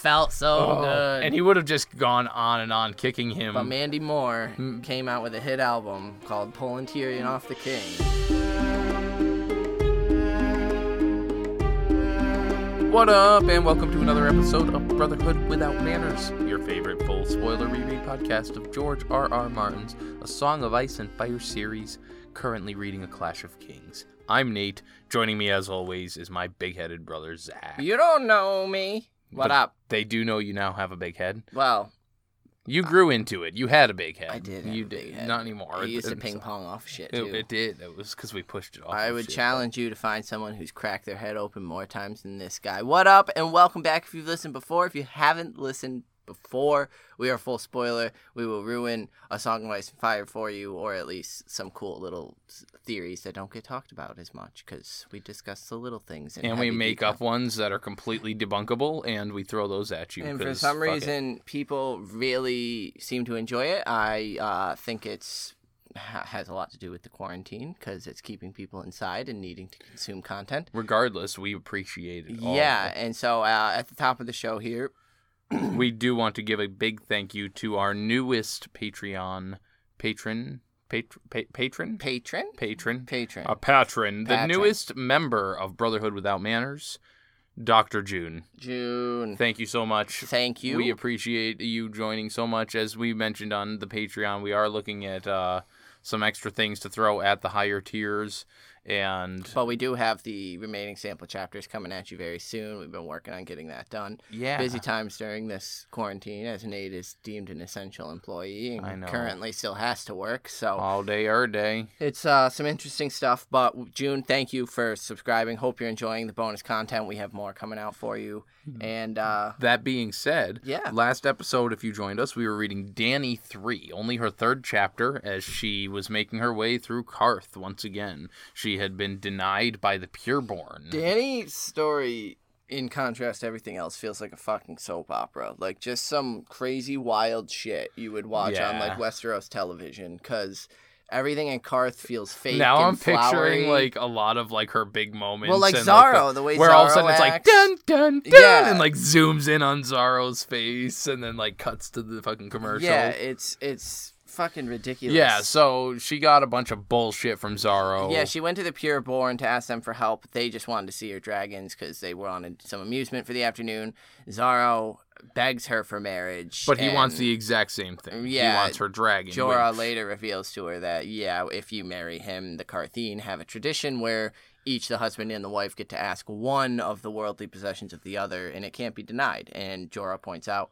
felt so good. And he would have just gone on and on kicking him. but Mandy Moore Mm. came out with a hit album called Pulling Tyrion Off the King. What up, and welcome to another episode of Brotherhood Without Manners, your favorite full spoiler reread podcast of George R. R. Martin's A Song of Ice and Fire series, currently reading A Clash of Kings. I'm Nate. Joining me, as always, is my big headed brother, Zach. You don't know me. What But up? They do know you now have a big head. Well, You grew into it. You had a big head. I did. You did. head. Not anymore. I used to ping pong off shit It, too. it did. It was because we pushed it off. I would shit, challenge you to find someone who's cracked their head open more times than this guy. What up, and welcome back if you've listened before. If you haven't listened before, we are full spoiler. We will ruin a Song of Ice and Fire for you, or at least some cool little theories that don't get talked about as much, because we discuss the little things. And we make detail. up ones that are completely debunkable, and we throw those at you. And for some fuck it. reason, people really seem to enjoy it. I uh, think it's has a lot to do with the quarantine because it's keeping people inside and needing to consume content. regardless, we appreciate it. all. Yeah, and so uh, at the top of the show here, we do want to give a big thank you to our newest Patreon patron, pat- pa- patron, patron, patron, patron. a patron, the Patron. newest member of Brotherhood Without Manners, Doctor June. June. Thank you so much. Thank you. We appreciate you joining so much. As we mentioned on the Patreon, we are looking at uh, some extra things to throw at the higher tiers. And but we do have the remaining sample chapters coming at you very soon. We've been working on getting that done. yeah, Busy times during this quarantine, as Nate is deemed an essential employee and currently still has to work. So all day, or day It's uh, some interesting stuff, but June, thank you for subscribing. Hope you're enjoying the bonus content. We have more coming out for you. And uh, That being said, Yeah. last episode, if you joined us, we were reading Dany 3, only her third chapter, as she was making her way through Qarth once again. She had been denied by the Pureborn. Dany's story, in contrast to everything else, feels like a fucking soap opera. Like just some crazy, wild shit you would watch on like Westeros television because everything in Qarth feels fake. now and I'm picturing like a lot of like her big moments. Well, like and, Xaro, the, the way where all of a Xaro sudden it's like dun dun dun, Yeah. and like zooms in on Xaro's face, and then like cuts to the fucking commercial. Yeah, it's it's fucking ridiculous. Yeah, so she got a bunch of bullshit from Xaro. Yeah, she went to the Pureborn to ask them for help. They just wanted to see her dragons because they were on some amusement for the afternoon. Xaro begs her for marriage. but he wants the exact same thing. Yeah, he wants her dragon. Jorah which- later reveals to her that, yeah, if you marry him, the Qartheen have a tradition where each the husband and the wife get to ask one of the worldly possessions of the other, and it can't be denied. And Jorah points out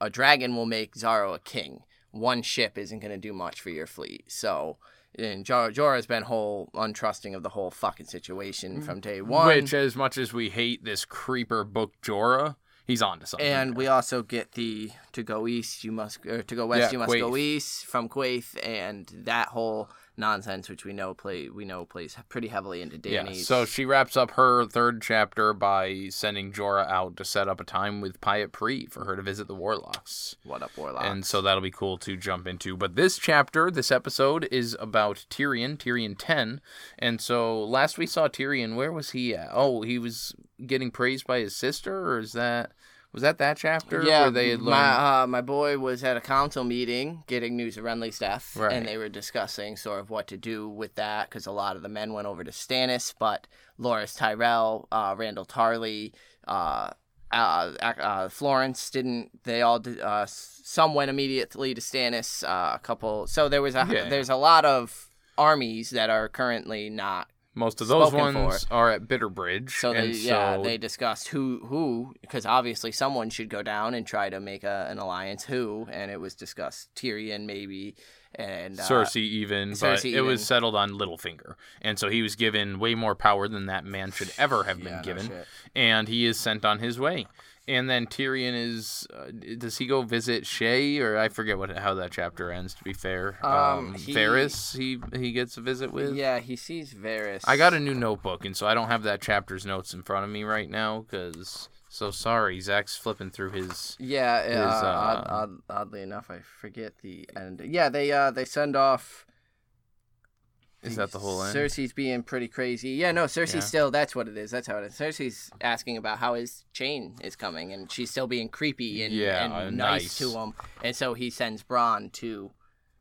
a dragon will make Xaro a king. One ship isn't going to do much for your fleet. So, and Jorah, Jorah's been whole untrusting of the whole fucking situation mm. from day one. Which, as much as we hate this creeper book Jorah, he's on to something. and we also get the to go east you must or to go west Yeah, you must go east from Quaithe and that whole nonsense which we know play we know plays pretty heavily into yeah, so she wraps up her third chapter by sending Jorah out to set up a time with Pyat Pree for her to visit the Warlocks. what up Warlock? And so that'll be cool to jump into. But this chapter, this episode, is about Tyrion, Tyrion 10. And so last we saw Tyrion, where was he at? Oh, he was getting praised by his sister, or is that. Was that that chapter yeah, where they had learned? my uh, my boy was at a council meeting getting news of Renly's death, Right. and they were discussing sort of what to do with that because a lot of the men went over to Stannis, but Loras Tyrell, uh, Randyll Tarly, uh, uh, uh, Florents didn't. They all did. Uh, some went immediately to Stannis. Uh, a couple. So there was a Yeah. there's a lot of armies that are currently not Most of those for. ones are at Bitterbridge. So they and yeah so they discussed who who because obviously someone should go down and try to make a, an alliance. Who and it was discussed Tyrion maybe and uh, Cersei even, but Cersei it was settled on Littlefinger, and so he was given way more power than that man should ever have been Yeah, no given, shit. and he is sent on his way. And then Tyrion is uh, does he go visit Shae or I forget what how that chapter ends. To be fair, Um, he- Varys he he gets a visit with. Yeah, he sees Varys. I got a new notebook, and so I don't have that chapter's notes in front of me right now because. So sorry, Zach's flipping through his. Yeah, uh, His, odd, uh, odd, oddly enough, I forget the end. Yeah, they uh they send off. Is that the whole end? Cersei's being pretty crazy. Yeah, no, Cersei's Yeah. still. That's what it is. That's how it is. Cersei's asking about how his chain is coming, and she's still being creepy and, Yeah, and uh, nice, nice. to him. And so he sends Bronn to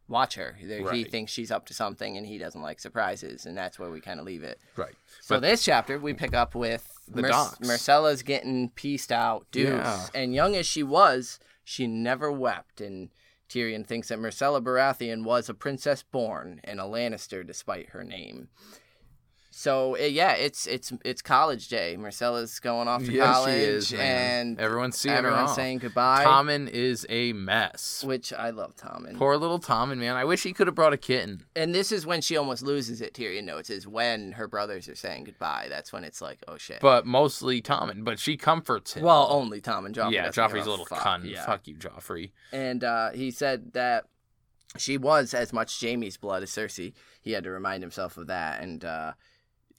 watch her. He Right. thinks she's up to something, and he doesn't like surprises, and that's where we kind of leave it. Right. So But- this chapter we pick up with The Mer- docks. Myrcella's getting pieced out, Deuce, Yeah. and young as she was, she never wept. And Tyrion thinks that Myrcella Baratheon was a princess born and a Lannister despite her name. So uh, yeah, it's it's it's college day. Myrcella's going off to Yes, college, she is, and Everyone's seeing her everyone's off. saying goodbye. Tommen is a mess. which I love Tommen. Poor little Tommen, man. I wish he could have brought a kitten. and this is when she almost loses it. Tyrion notes is when her brothers are saying goodbye. That's when it's like, oh shit. But mostly Tommen. But she comforts him. Well, only Tom and Joffrey. yeah, Joffrey's a little fuck. cunt. Yeah. Fuck you, Joffrey. And uh, he said that she was as much Jaime's blood as Cersei. He had to remind himself of that. And uh,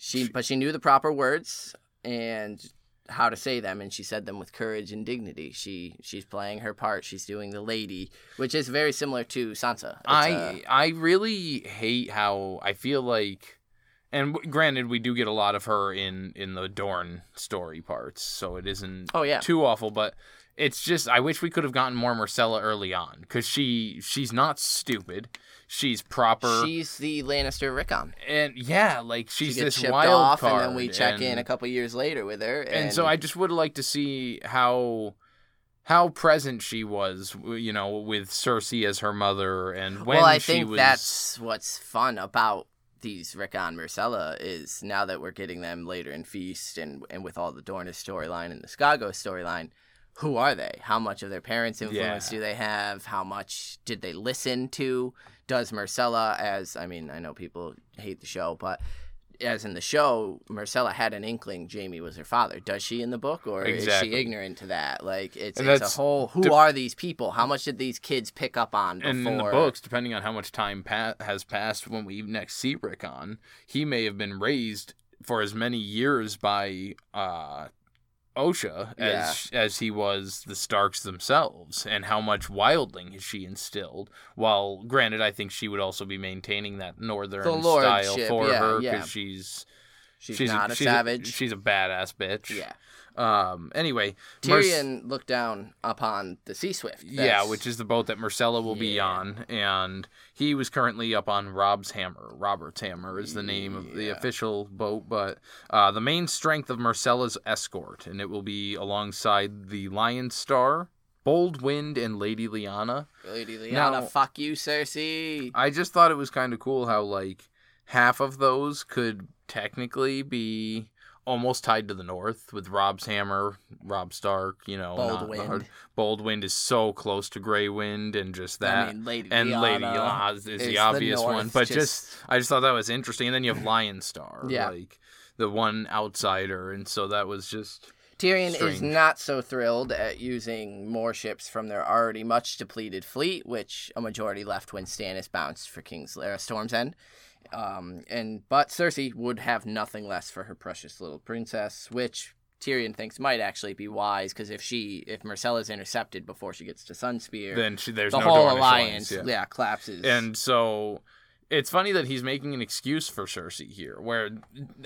she, but she knew the proper words and how to say them, and she said them with courage and dignity. She she's playing her part. She's doing the lady, which is very similar to Sansa. It's, I uh, I really hate how I feel like, and granted, we do get a lot of her in in the Dorne story parts, so it isn't oh yeah. too awful. But it's just I wish we could have gotten more Myrcella early on because she she's not stupid. She's proper. She's the Lannister Rickon. and yeah, like She she's gets this wild off, card, and then we check in a couple years later with her. And, and so I just would like to see how how present she was, you know, with Cersei as her mother, and when well, I she think was. that's what's fun about these Rickon Myrcella is now that we're getting them later in Feast and and with all the Dornish storyline and the Skago storyline. Who are they? How much of their parents' influence Yeah. do they have? How much did they listen to? Does Myrcella, as I mean, I know people hate the show, but as in the show, Myrcella had an inkling Jaime was her father. Does she in the book, or is she ignorant to that? Like, it's, And it's a whole. Who de- are these people? How much did these kids pick up on before? and in the books, depending on how much time pa- has passed when we next see Rickon, he may have been raised for as many years by uh, Osha as as he was the Starks themselves, and how much wildling has she instilled. While granted, I think she would also be maintaining that northern style for yeah, her yeah. because she's She's, not a she's savage. she's a badass bitch. yeah. Um. Anyway, Merc- Tyrion looked down upon the Sea Swift. Yeah, which is the boat that Myrcella will be on, and he was currently up on Rob's Hammer. Robert's Hammer is the name of the official boat, but uh, the main strength of Myrcella's escort, and it will be alongside the Lion Star, Bold Wind, and Lady Lyanna. Lady Lyanna, Now- fuck you, Cersei. I just thought it was kind of cool how like half of those could technically be almost tied to the north with Rob's hammer, Robb Stark, you know, Bold the Wind. Bold Wind is so close to Grey Wind and just that. I mean, Lady and Lady Lyanna is, is the obvious one, North, but just, I just thought that was interesting. And then you have Lion Star, Yeah. like the one outsider, and so that was just Tyrion is not so thrilled at using more ships from their already much depleted fleet, which a majority left when Stannis bounced for King's uh, Storm's End. Um, and but Cersei would have nothing less for her precious little princess, which Tyrion thinks might actually be wise because if she if Myrcella's intercepted before she gets to Sunspear, then she, there's the no whole Dornish alliance yeah. yeah. collapses. And so it's funny that he's making an excuse for Cersei here, where,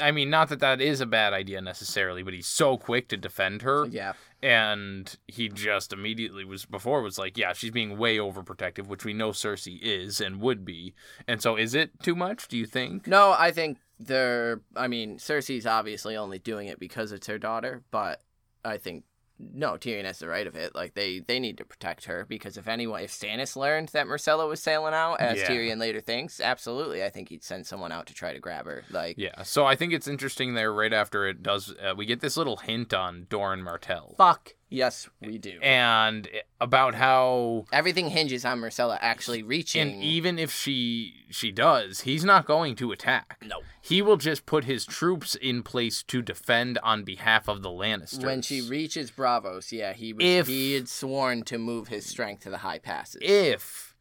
I mean, not that that is a bad idea necessarily, but he's so quick to defend her. yeah, And he just immediately was, before was like, yeah, she's being way overprotective, which we know Cersei is and would be. And so is it too much, do you think? No, I think they're. I mean, Cersei's obviously only doing it because it's her daughter, but I think no, Tyrion has the right of it. Like they they need to protect her because if anyone, if Stannis learned that Myrcella was sailing out, as Yeah. Tyrion later thinks, absolutely, I think he'd send someone out to try to grab her. Like, Yeah. So I think it's interesting there right after it does, uh, we get this little hint on Doran Martell. fuck, yes, we do. And about how Everything hinges on Myrcella actually reaching. and even if she she does, he's not going to attack. no, He will just put his troops in place to defend on behalf of the Lannisters. when she reaches Braavos, yeah, he was If- he had sworn to move his strength to the high passes. if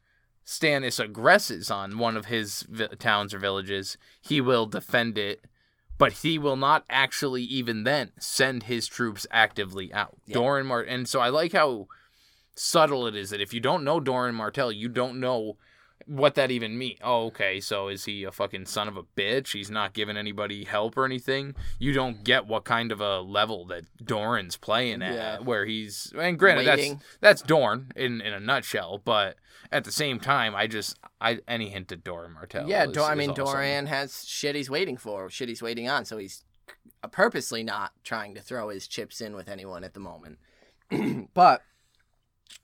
Stannis aggresses on one of his vi- towns or villages, he will defend it, but he will not actually even then send his troops actively out. Yeah. Doran Mart, and so I like how subtle it is that if you don't know Doran Martell, you don't know what that even mean. Oh, okay. So is he a fucking son of a bitch? He's not giving anybody help or anything. You don't get what kind of a level that Doran's playing at, Yeah. where he's. And granted, Waiting. that's that's Dorne in in a nutshell. But at the same time, I just I any hint at Doran Martell. yeah, is- Dor- I mean, awesome. Doran has shit he's waiting for, shit he's waiting on, so he's purposely not trying to throw his chips in with anyone at the moment. but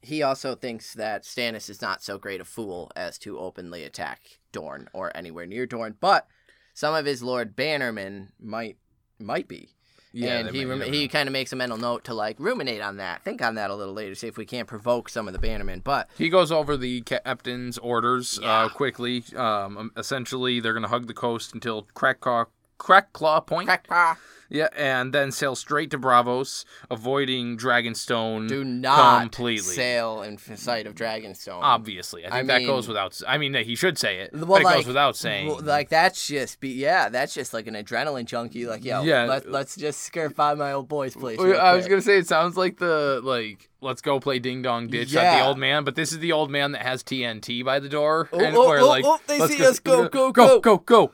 he also thinks that Stannis is not so great a fool as to openly attack Dorne or anywhere near Dorne, but some of his Lord Bannermen might might be. Yeah, and he rem- he kind of makes a mental note to like ruminate on that, think on that a little later, see if we can't provoke some of the Bannermen. But He goes over the captain's orders Yeah. uh, quickly. Um, essentially, they're going to hug the coast until Crackclaw, Crackclaw Point. crack, Yeah, and then sail straight to Braavos, avoiding Dragonstone do not completely. sail in sight of Dragonstone. Obviously, I think I that mean- goes without. I mean, he should say it, Well, but it like- goes without saying. Well, like that's just be yeah, that's just like an adrenaline junkie. Like yo, Yeah. let, let's just skirt by my old boy's place. I was gonna say it sounds like the like let's go play ding dong ditch at the old man, but this is the old man that has TNT by the door, Oh, and oh, we're oh, like, oh, they see go, us, go, go, go, go, go.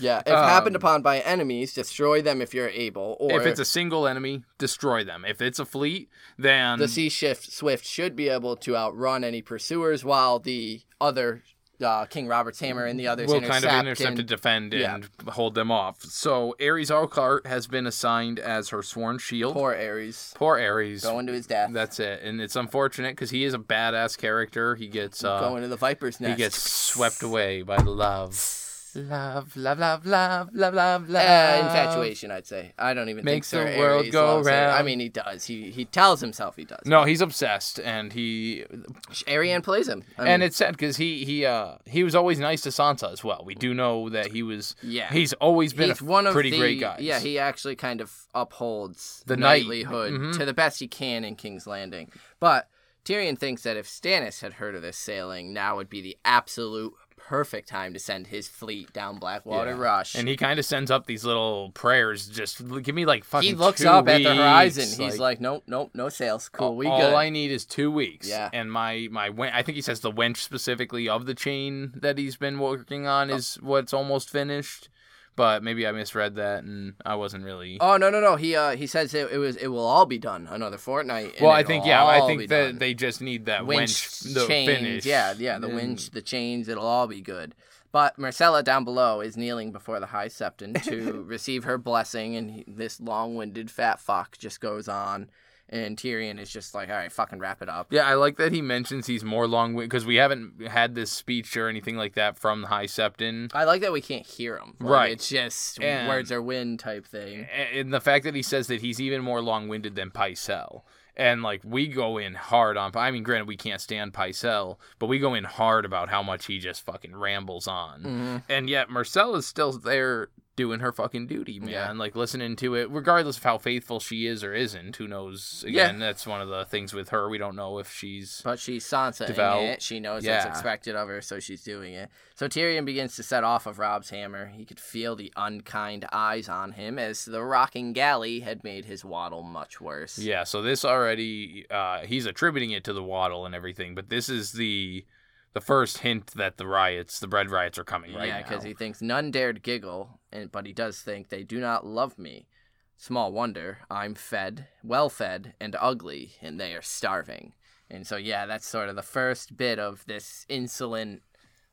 Yeah. If happened um, upon by enemies, destroy them if you're able. Or If it's a single enemy, destroy them. If it's a fleet, then the Sea Shift Swift should be able to outrun any pursuers, while the other uh, King Robert's hammer and the others will kind of intercept and- and defend yeah. and hold them off. So Arys Oakheart has been assigned as her sworn shield. Poor Arys Poor Arys. going to his death. That's it, and it's unfortunate because he is a badass character. He gets uh, going to the Viper's he gets swept away by love, love, love, love, love, love, love, love. Uh, infatuation, I'd say. I don't even Makes think Sir the world Arys go loves her. I mean, he does. He he tells himself he does. No, he's obsessed, and he Arianne plays him. I and mean, it's sad because he he uh he was always nice to Sansa as well. We do know that he was. Yeah. he's always been he's a one of pretty the, great guys. Yeah, he actually kind of upholds The knight. knightlyhood Mhm. to the best he can in King's Landing. But Tyrion thinks that if Stannis had heard of this sailing, now would be the absolute perfect time to send his fleet down Blackwater Yeah. Rush. And he kind of sends up these little prayers. Just give me like fucking. he looks up at the horizon. weeks, He's like, nope, nope, no sails. Cool, all, we all good. I need is two weeks. Yeah. And my my I think he says the wench specifically of the chain that he's been working on Oh. is what's almost finished. But maybe I misread that and I wasn't really. Oh no no no! He uh he says it, it was it will all be done another fortnight. and well, I think yeah, I think that done. they just need that winch wench, the chains. finish. Yeah, yeah, the and- winch, the chains, it'll all be good. But Marcella down below is kneeling before the High Septon to receive her blessing, and he, this long-winded fat fuck just goes on, and Tyrion is just like, "All right, fucking wrap it up." Yeah, I like that he mentions he's more long winded because we haven't had this speech or anything like that from the High Septon. I like that we can't hear him. Like, Right. it's just And- words are wind type thing. and the fact that he says that he's even more long-winded than Pycelle. And like we go in hard on I mean granted we can't stand Pycelle, but we go in hard about how much he just fucking rambles on. Mhm. And yet Marcel is still there doing her fucking duty, man. Yeah. Like listening to it, regardless of how faithful she is or isn't. Who knows? Yeah. Again, that's one of the things with her. We don't know if she's But she's Sansa Devout. it. She knows Yeah. what's expected of her, so she's doing it. So Tyrion begins to set off of Rob's hammer. He could feel the unkind eyes on him as the rocking galley had made his waddle much worse. Yeah, so this already uh, he's attributing it to the waddle and everything, but this is the the first hint that the riots, the bread riots, are coming right yeah, because he thinks none dared giggle, and but he does think they do not love me. Small wonder, I'm fed, well fed, and ugly, and they are starving. And so, yeah, that's sort of the first bit of this insolent,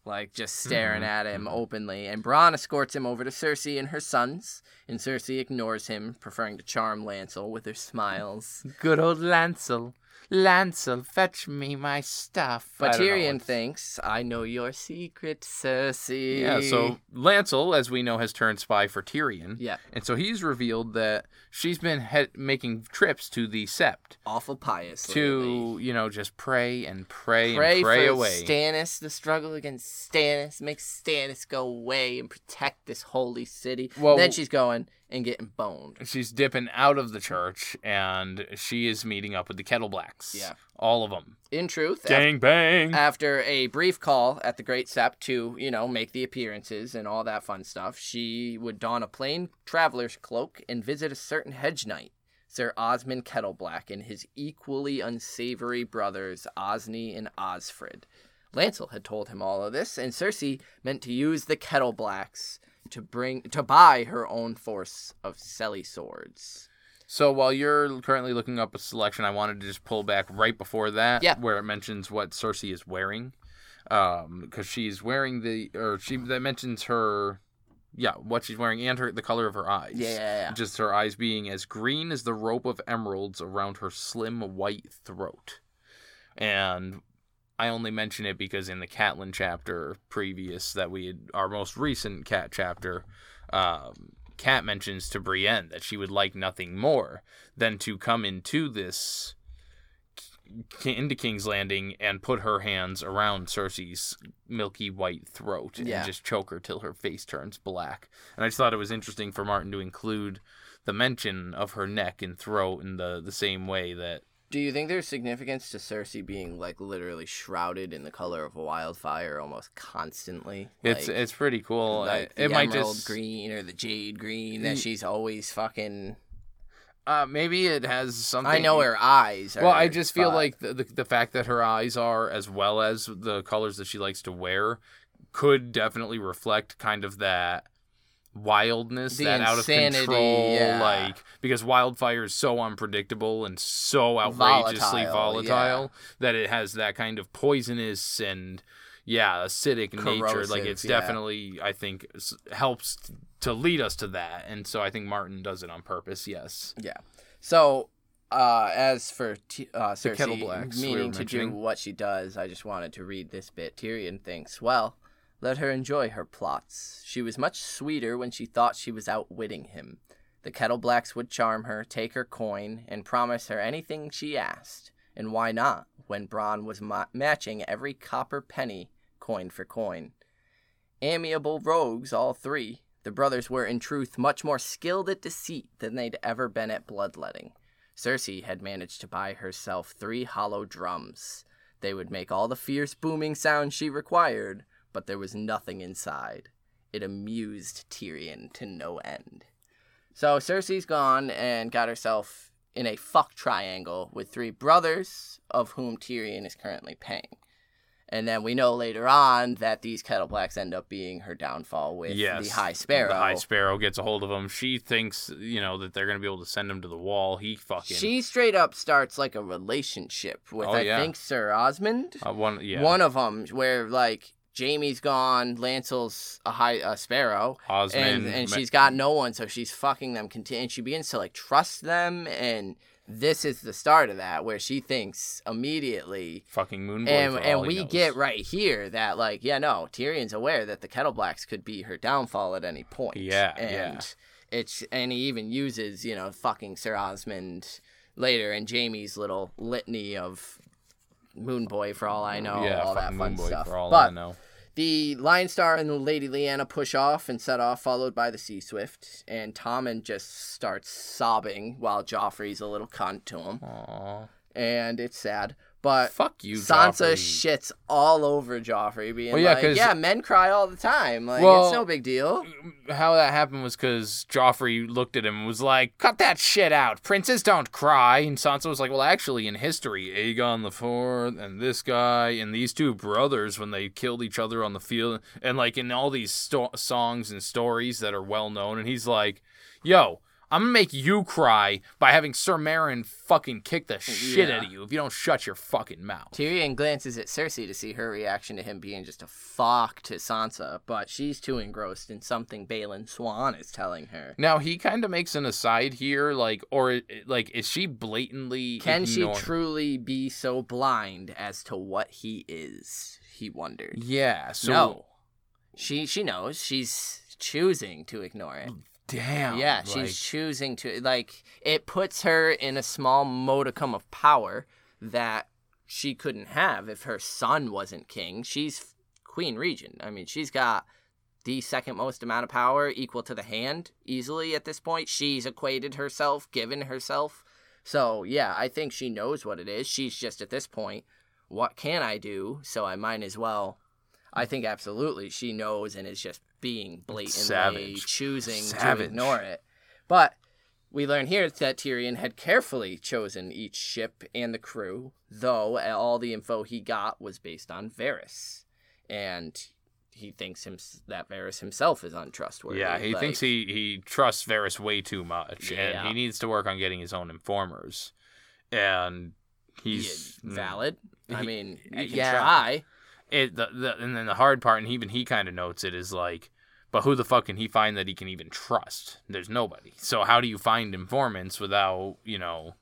like just staring Mhm, at him openly. And Bronn escorts him over to Cersei and her sons, and Cersei ignores him, preferring to charm Lancel with her smiles. Good old Lancel, Lancel, fetch me my stuff. But I don't know Tyrion thinks, I know your secret, Cersei. Yeah, so Lancel, as we know, has turned spy for Tyrion. Yeah, And so he's revealed that she's been he- making trips to the Sept awful pious. to, you know, just pray and pray, pray, and pray for away. Stannis, the struggle against Stannis, make Stannis go away and protect this holy city. Well- then she's going and getting boned. She's dipping out of the church and she is meeting up with the Kettle Blacks. Yeah. All of them. In truth, af- Gang bang. after a brief call at the Great Sept to, you know, make the appearances and all that fun stuff, she would don a plain traveler's cloak and visit a certain hedge knight, Sir Osmond Kettleblack, and his equally unsavory brothers, Osney and Osfrid. Lancel had told him all of this, and Cersei meant to use the Kettle Blacks to bring to buy her own force of Selly swords. So while you're currently looking up a selection, I wanted to just pull back right before that, Yeah. where it mentions what Cersei is wearing, Um, because she's wearing the or she that mentions her, yeah, what she's wearing and her the color of her eyes. Yeah, yeah, yeah. Just her eyes being as green as the rope of emeralds around her slim white throat, and. I only mention it because in the Catelyn chapter previous that we had, our most recent cat chapter, um, Cat mentions to Brienne that she would like nothing more than to come into this into King's Landing and put her hands around Cersei's milky white throat Yeah. and just choke her till her face turns black. And I just thought it was interesting for Martin to include the mention of her neck and throat in the the same way that Do you think there's significance to Cersei being like literally shrouded in the color of a wildfire almost constantly? it's Like- it's pretty cool. like it might emerald just green or the jade green that Mm. she's always fucking. uh, maybe it has something. I know her eyes. Well, I just feel like the, the the fact that her eyes are as well as the colors that she likes to wear could definitely reflect kind of that wildness, The that out of insanity, control, yeah. like because wildfire is so unpredictable and so outrageously Volatile, volatile, that it has that kind of poisonous and yeah acidic nature. Like it's yeah. definitely I think helps to lead us to that, and so I think Martin does it on purpose. Yes. Yeah. So, uh, as for T- uh, Cersei Blacks we meaning to do what she does, I just wanted to read this bit. Tyrion thinks, well, let her enjoy her plots. She was much sweeter when she thought she was outwitting him. The Kettle Blacks would charm her, take her coin, and promise her anything she asked. And why not, when Bronn was ma- matching every copper penny, coin for coin? Amiable rogues, all three. The brothers were, in truth, much more skilled at deceit than they'd ever been at bloodletting. Cersei had managed to buy herself three hollow drums. They would make all the fierce booming sounds she required, but there was nothing inside. It amused Tyrion to no end. So Cersei's gone and got herself in a fuck triangle with three brothers, of whom Tyrion is currently paying. And then we know later on that these Kettle Blacks end up being her downfall with yes. the High Sparrow. The High Sparrow gets a hold of him. She thinks, you know, that they're going to be able to send him to the wall. He fucking. She straight up starts like a relationship with Oh, I yeah. think Sir Osmond. Uh, one, yeah. One of them where like Jaime's gone, Lancel's a high a sparrow, Osmond. and and she's got no one, so she's fucking them. Conti- and she begins to like trust them, and this is the start of that where she thinks immediately. Fucking Moon And, and we knows. get right here that like yeah no Tyrion's aware that the Kettle Blacks could be her downfall at any point Yeah, and yeah. it's and he even uses you know fucking Sir Osmond later in Jaime's little litany of Moon Boy for all I know yeah, all that fun Moon Boy stuff for all but I know. the Lion Star and the Lady Lyanna push off and set off, followed by the Sea Swift. And Tommen just starts sobbing while Joffrey's a little cunt to him. Aw. And it's sad. But Fuck you, Sansa Joffrey. shits all over Joffrey, being Well, yeah, like, 'cause- yeah, men cry all the time. Like, Well- it's no big deal. Uh, how that happened was because Joffrey looked at him and was like, "Cut that shit out. Princes don't cry." And Sansa was like, "Well, actually, in history, Aegon the Fourth and this guy and these two brothers, when they killed each other on the field, and like in all these sto- songs and stories that are well known." And he's like, "Yo." I'm gonna make you cry by having Sir Meryn fucking kick the shit Yeah. out of you if you don't shut your fucking mouth. Tyrion glances at Cersei to see her reaction to him being just a fuck to Sansa, but she's too engrossed in something Balon Swann is telling her. Now he kind of makes an aside here, like, or like, is she blatantly? Can she truly be so blind as to what he is? He wondered. Yeah. So no. She she knows. She's choosing to ignore it. Mm. Damn. yeah, like, she's choosing to like it puts her in a small modicum of power that she couldn't have if her son wasn't king. She's queen regent. I mean, she's got the second most amount of power equal to the hand easily at this point. She's equated herself, given herself. So, yeah, I think she knows what it is. She's just at this point, what can I do? So I might as well. I think absolutely she knows and is just being blatantly Savage. choosing to ignore it. But We learn here that Tyrion had carefully chosen each ship and the crew, though all the info he got was based on Varys. And he thinks him, that Varys himself is untrustworthy. Yeah, he Like, thinks he, he trusts Varys way too much, Yeah. and he needs to work on getting his own informers. And he's yeah, mm, valid. I mean, you yeah. try. It the, the and then the hard part, and even he kind of notes it is like, but who the fuck can he find that he can even trust? There's nobody. So how do you find informants without you know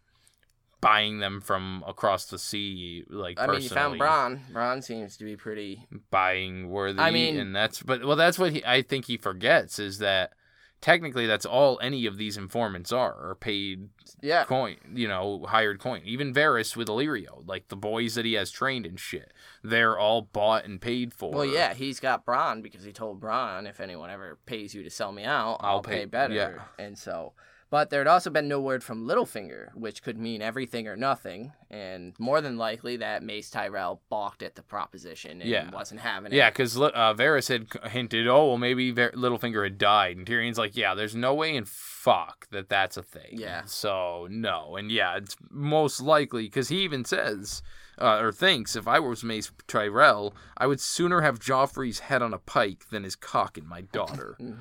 buying them from across the sea? Like I mean, you found? Bronn. Bronn seems to be pretty. buying worthy. I mean- and that's but well, that's what he, I think he forgets is that technically that's all any of these informants are are paid Yeah. coin, you know, hired coin. Even Varys with Illyrio, like the boys that he has trained and shit, they're all bought and paid for. Well, yeah, he's got Bronn because he told Bronn if anyone ever pays you to sell me out, I'll, I'll pay, pay- better. yeah. And so, but there had also been no word from Littlefinger, which could mean everything or nothing. And more than likely, that Mace Tyrell balked at the proposition and Yeah. wasn't having it. Yeah, because uh, Varys had hinted, oh, well, maybe Var- Littlefinger had died. And Tyrion's like, yeah, there's no way in fuck that that's a thing. Yeah. So, no. And yeah, it's most likely, because he even says, uh, or thinks, if I was Mace Tyrell, I would sooner have Joffrey's head on a pike than his cock in my daughter. Mhm.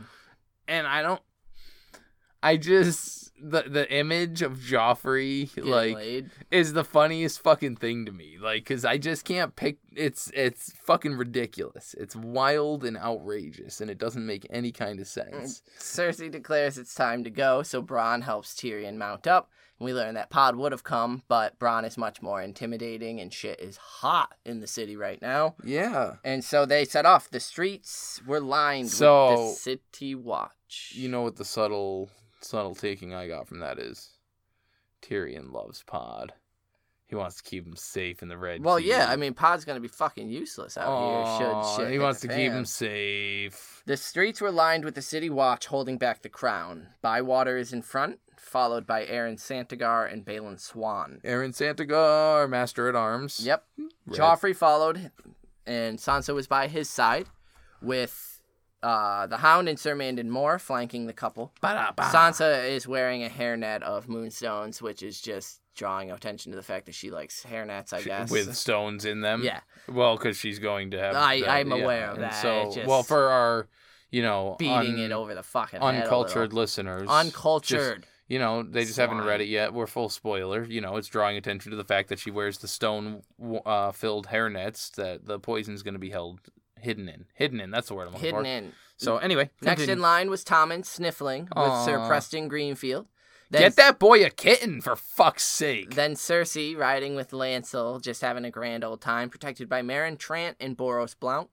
and I don't. I just the the image of Joffrey Getting like laid. is the funniest fucking thing to me. Like, cause I just can't pick. It's it's fucking ridiculous. It's wild and outrageous, and it doesn't make any kind of sense. Mm. Cersei declares it's time to go, so Bronn helps Tyrion mount up. We learn that Pod would have come, but Bronn is much more intimidating, and shit is hot in the city right now. Yeah, And so they set off. The streets were lined with the city watch. you know what the subtle subtle taking I got from that is. Tyrion loves Pod. He wants to keep him safe in the Red well, yeah, I mean, Pod's gonna be fucking useless out Aw, here. Should shit he wants to keep him safe. The streets were lined with the city watch holding back the crown. Bywater is in front, followed by Aron Santagar and Balon Swann. Aron Santagar, Master at Arms. Yep. Red. Joffrey followed, and Sansa was by his side, with uh, the Hound and Sir Mandon Moore flanking the couple. Ba-da-ba. Sansa is wearing a hairnet of moonstones, which is just drawing attention to the fact that she likes hairnets, I guess. with stones in them. yeah, Well, because she's going to have. I- the- I'm yeah, aware of and that, So, just- well, for our, you know, beating un- it over the fucking uncultured listeners, Uncultured. just, you know, they just haven't read it yet. We're full spoiler. You know, it's drawing attention to the fact that she wears the stone uh, filled hairnets that the poison's going to be held hidden in. Hidden in. That's the word I'm looking for. hidden for. in. So anyway, Next continue. in line was Tommen sniffling with Sir Preston Greenfield. Then, Get that boy a kitten for fuck's sake. Then Cersei riding with Lancel, just having a grand old time, protected by Meryn Trant and Boros Blount.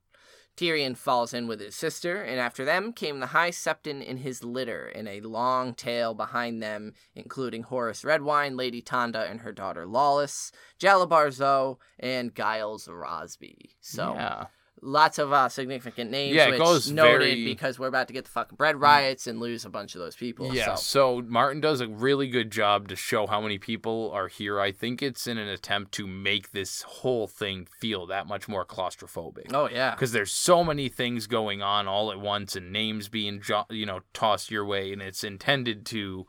Tyrion falls in with his sister, and after them came the High Septon in his litter, in a long tail behind them, including Horas Redwyne, Lady Tanda, and her daughter Lollys, Jalabhar Xho, and Giles Rosby. So yeah. Lots of uh, significant names, Yeah, it which goes noted very- because we're about to get the fucking bread riots and lose a bunch of those people. Yeah, So. so Martin does a really good job to show how many people are here. I think it's in an attempt to make this whole thing feel that much more claustrophobic. Oh yeah. Because there's so many things going on all at once and names being jo- you know tossed your way, and it's intended to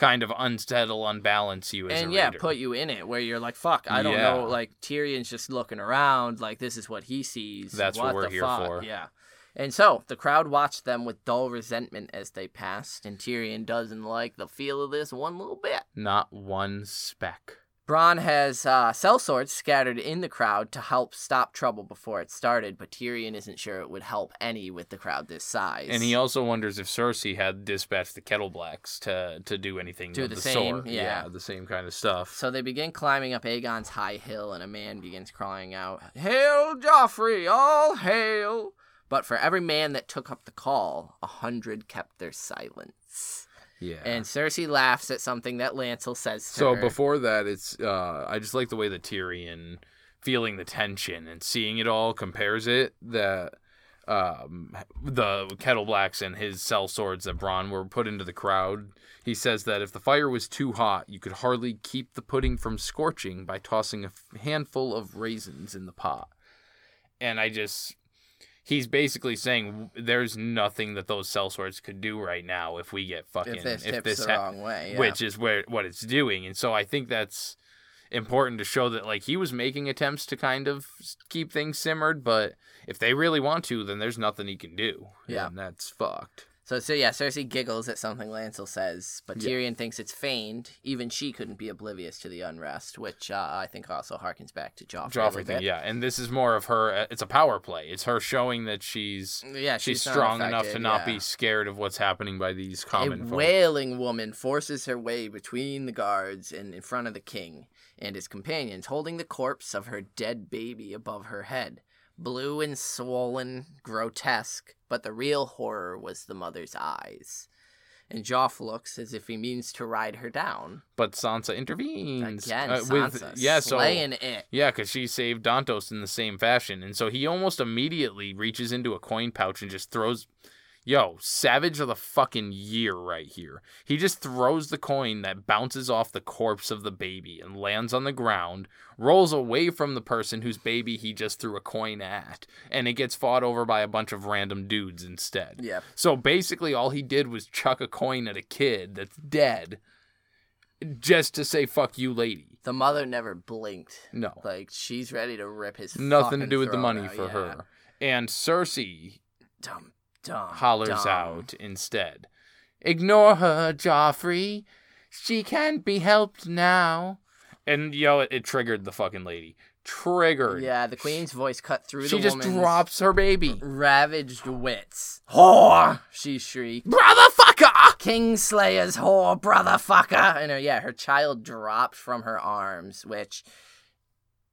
kind of unsettle, unbalance you as and yeah, reader. put you in it where you're like, fuck, I don't Yeah. know. Like Tyrion's just looking around, like this is what he sees. That's what we're the here fuck? for. Yeah. And so the crowd watched them with dull resentment as they passed, and Tyrion doesn't like the feel of this one little bit. Not one speck. Bronn has uh, sellswords scattered in the crowd to help stop trouble before it started, but Tyrion isn't sure it would help any with the crowd this size. And he also wonders if Cersei had dispatched the Kettle Blacks to to do anything Do the the, same, sort. yeah. the same kind of stuff. So they begin climbing up Aegon's high hill, and a man begins crying out, Hail Joffrey, all hail! But for every man that took up the call, a hundred kept their silence. Yeah. And Cersei laughs at something that Lancel says to So her. before that, it's uh, I just like the way that Tyrion feeling the tension and seeing it all compares it that um, the kettle blacks and his sellswords that Bronn were put into the crowd. He says that if the fire was too hot, you could hardly keep the pudding from scorching by tossing a handful of raisins in the pot. And I just he's basically saying there's nothing that those sellswords could do right now if we get fucking if this tips the ha- wrong way, yeah. which is where what it's doing. And so I think that's important to show that like he was making attempts to kind of keep things simmered, but if they really want to, then there's nothing he can do. Yeah. and that's fucked. So, so yeah, Cersei giggles at something Lancel says, but Yeah. Tyrion thinks it's feigned. Even she couldn't be oblivious to the unrest, which uh, I think also harkens back to Joffrey. Joffrey thing, bit. yeah, and this is more of her. uh, It's a power play. It's her showing that she's Yeah, she's, she's, strong enough to not yeah. be scared of what's happening by these common a folk. wailing woman forces her way between the guards and in front of the king and his companions, holding the corpse of her dead baby above her head. Blue and swollen, grotesque, but the real horror was the mother's eyes. And Joff looks as if he means to ride her down. But Sansa intervenes Again, uh, Sansa yeah, so slaying it. yeah, because she saved Dontos in the same fashion, and so he almost immediately reaches into a coin pouch and just throws. Yo, Savage of the fucking year right here. He just throws the coin that bounces off the corpse of the baby and lands on the ground, rolls away from the person whose baby he just threw a coin at, and it gets fought over by a bunch of random dudes instead. Yep. So basically, all he did was chuck a coin at a kid that's dead just to say, fuck you, lady. The mother never blinked. No. Like, she's ready to rip his Nothing to do with the money out, for yeah. her. And Cersei Dumb, dumb. hollers dumb. out instead. Ignore her, Joffrey. She can't be helped now. And yo, it, it triggered the fucking lady. Triggered. Yeah, the queen's voice cut through She just drops her baby. ravaged wits. Whore! She shrieked. Brother fucker! Kingslayer's whore, brother fucker! And her, yeah, her child dropped from her arms, which,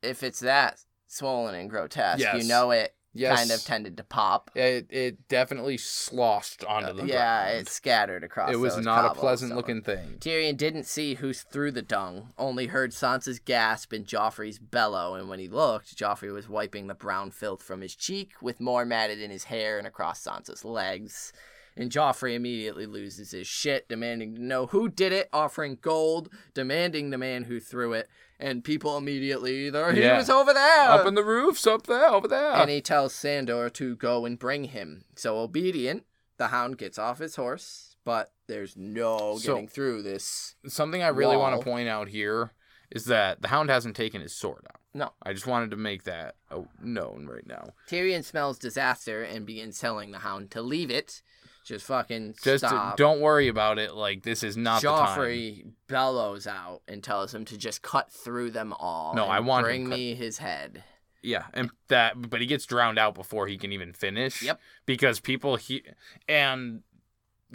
if it's that swollen and grotesque, Yes. you know it Yes. kind of tended to pop. It, it definitely sloshed onto the yeah, ground. it scattered across. It was not a pleasant so- looking thing. Tyrion didn't see who threw the dung, only heard Sansa's gasp and Joffrey's bellow, and when he looked, Joffrey was wiping the brown filth from his cheek, with more matted in his hair and across Sansa's legs. And Joffrey immediately loses his shit, demanding to know who did it, offering gold, demanding the man who threw it, and people immediately either he Yeah. was over there, Up in the roofs, up there, over there. and he tells Sandor to go and bring him. So obedient, the hound gets off his horse, but there's no So- getting through this. Something I really want to point out here is that the hound hasn't taken his sword out. No. I just wanted to make that known right now. Tyrion smells disaster and begins telling the hound to leave it. Just fucking Just to- stop. don't worry about it. Like this is not the time. Joffrey bellows out and tells him to just cut through them all. No, I want bring cut- me his head. Yeah, and that, but he gets drowned out before he can even finish. Yep. Because people he and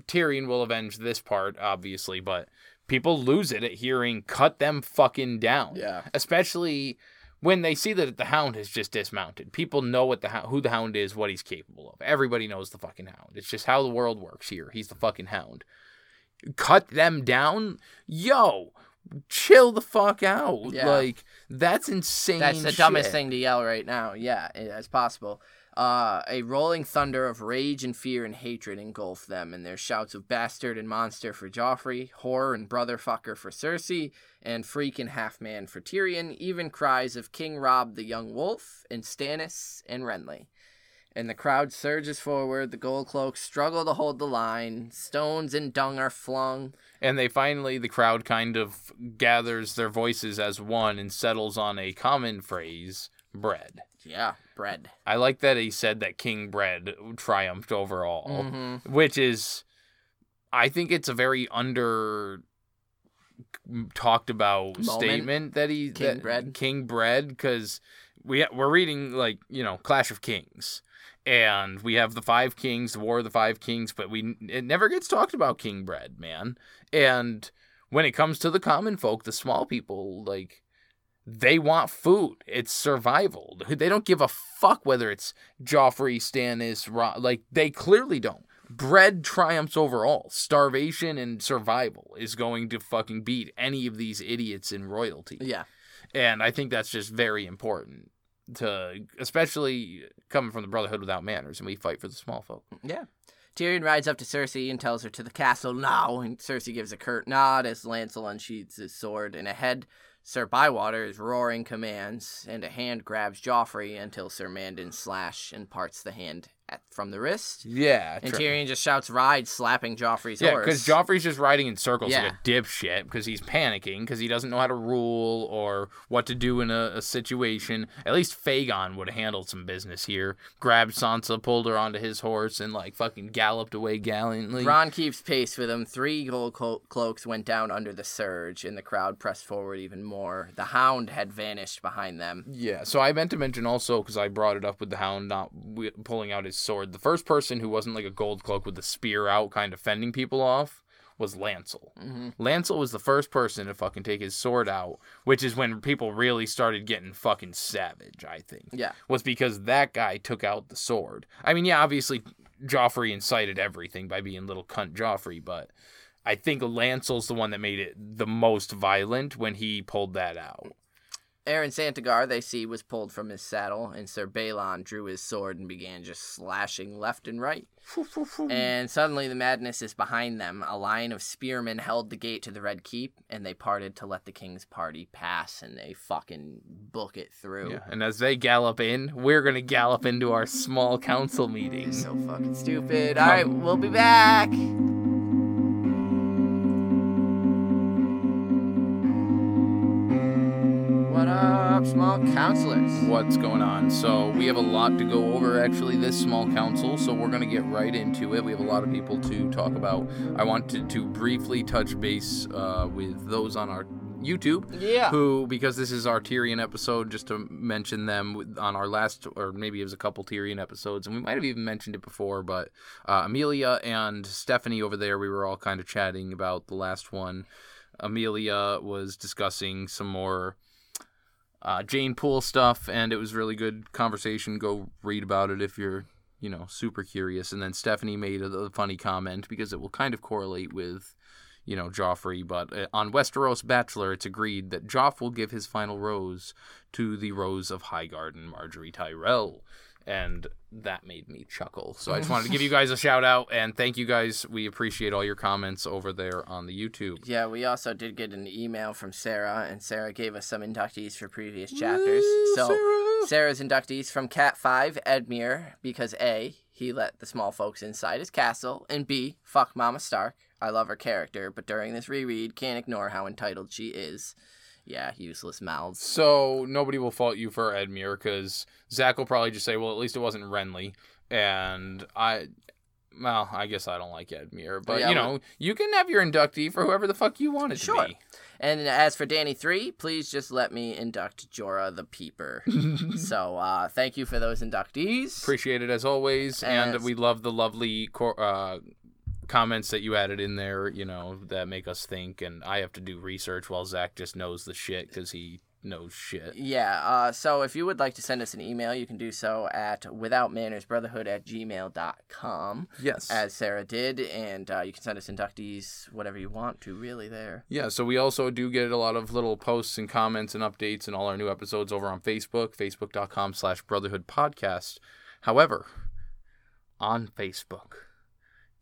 Tyrion will avenge this part, obviously, but people lose it at hearing "cut them fucking down." Yeah. Especially when they see that the Hound has just dismounted. People know what the who the Hound is, what he's capable of. Everybody knows the fucking Hound. It's just how the world works here. He's the fucking Hound. Cut them down, yo. Chill the fuck out. Yeah. Like that's insane. That's the dumbest thing to yell right now. Yeah, i- as possible. Uh, a rolling thunder of rage and fear and hatred engulfed them, and their shouts of bastard and monster for Joffrey, whore and brother fucker for Cersei, and freak and half man for Tyrion, even cries of King Robb the Young Wolf, and Stannis and Renly. And the crowd surges forward, the gold cloaks struggle to hold the line, stones and dung are flung. And they finally, the crowd kind of gathers their voices as one and settles on a common phrase bread. Yeah, bread. I like that he said that King Bread triumphed over all, Mhm. which is, I think it's a very under talked about Moment. statement that he King that- Bread. King Bread because we we're reading like you know Clash of Kings. And we have the five kings, the War of the Five Kings, but we it never gets talked about King Bread, man. And when it comes to the common folk, the small people, like they want food. It's survival. They don't give a fuck whether it's Joffrey, Stannis, Ro- like they clearly don't. Bread triumphs over all. Starvation and survival is going to fucking beat any of these idiots in royalty. Yeah. And I think that's just very important to especially coming from the Brotherhood without manners and we fight for the small folk. Yeah. Tyrion rides up to Cersei and tells her to the castle now, and Cersei gives a curt nod as Lancel unsheathes his sword, and ahead, Sir Bywater is roaring commands, and a hand grabs Joffrey until Sir Mandon slash and parts the hand at, from the wrist. Yeah. And tr- Tyrion just shouts "Ride!" slapping Joffrey's yeah, horse. because Joffrey's just riding in circles like Yeah. a dipshit because he's panicking because he doesn't know how to rule or what to do in a, a situation. At least Fagon would have handled some business here. Grabbed Sansa, pulled her onto his horse, and like fucking galloped away gallantly. Ron keeps pace with him. Three gold clo- cloaks went down under the surge, and the crowd pressed forward even more. The Hound had vanished behind them. Yeah, so I meant to mention also because I brought it up with the Hound not w- pulling out his sword. The first person who wasn't like a gold cloak with the spear out, kind of fending people off, was Lancel. Mm-hmm. Lancel was the first person to fucking take his sword out, which is when people really started getting fucking savage. I think Yeah. was because that guy took out the sword. I mean, yeah, obviously Joffrey incited everything by being little cunt Joffrey, but I think Lancel's the one that made it the most violent when he pulled that out. Aron Santagar, they see, was pulled from his saddle, and Sir Balon drew his sword and began just slashing left and right. And suddenly the madness is behind them. A line of spearmen held the gate to the Red Keep, and they parted to let the king's party pass, and they fucking book it through. Yeah, and as they gallop in, we're gonna gallop into our small council meeting. So fucking stupid. All right, we'll be back. Small counselors? What's going on? So we have a lot to go over actually this small council, so we're gonna get right into it. We have a lot of people to talk about. I wanted to briefly touch base uh, with those on our YouTube. Yeah. Who, because this is our Tyrion episode, just to mention them on our last, or maybe it was a couple Tyrion episodes, and we might have even mentioned it before, but uh, Amelia and Stephanie over there, we were all kind of chatting about the last one. Amelia was discussing some more uh, Jeyne Poole stuff, and it was really good conversation. Go read about it if you're, you know, super curious. And then Stephanie made a, a funny comment because it will kind of correlate with, you know, Joffrey. But uh, on Westeros Bachelor, it's agreed that Joff will give his final rose to the Rose of Highgarden, Margaery Tyrell. And that made me chuckle. So I just wanted to give you guys a shout out and thank you guys. We appreciate all your comments over there on the YouTube. Yeah, we also did get an email from Sarah, and Sarah gave us some inductees for previous chapters. so Sarah's inductees from Cat 5, Edmure, because A, he let the small folks inside his castle, and B, fuck Mama Stark. I love her character, but during this reread, can't ignore how entitled she is. Yeah, useless mouths. So nobody will fault you for Edmure because Zach will probably just say, "Well, at least it wasn't Renly," and I, well, I guess I don't like Edmure, but Yeah, you well- know, you can have your inductee for whoever the fuck you want it Sure. to be. And as for Dany 3, please just let me induct Jorah the Peeper. so uh, thank you for those inductees. Appreciate it as always, and As- we love the lovely cor- uh, comments that you added in there. You know that make us think, and I have to do research while Zach just knows the shit because he knows shit. Yeah, uh, so if you would like to send us an email, you can do so at withoutmannersbrotherhood at gmail.com, Yes. as Sarah did, and uh, you can send us inductees, whatever you want to, really, there. Yeah, so we also do get a lot of little posts and comments and updates and all our new episodes over on Facebook, facebook.com slash brotherhood podcast. However, on Facebook,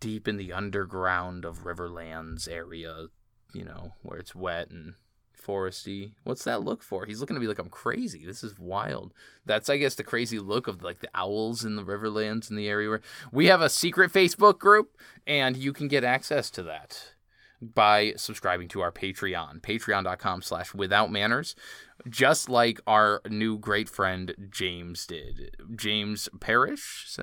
deep in the underground of Riverlands area, you know, where it's wet and foresty. What's that look for? He's looking at me like I'm crazy. This is wild. That's I guess the crazy look of like the owls in the Riverlands in the area where we have a secret Facebook group and you can get access to that by subscribing to our Patreon, patreon.com slash without manners, just like our new great friend James did. James Parrish.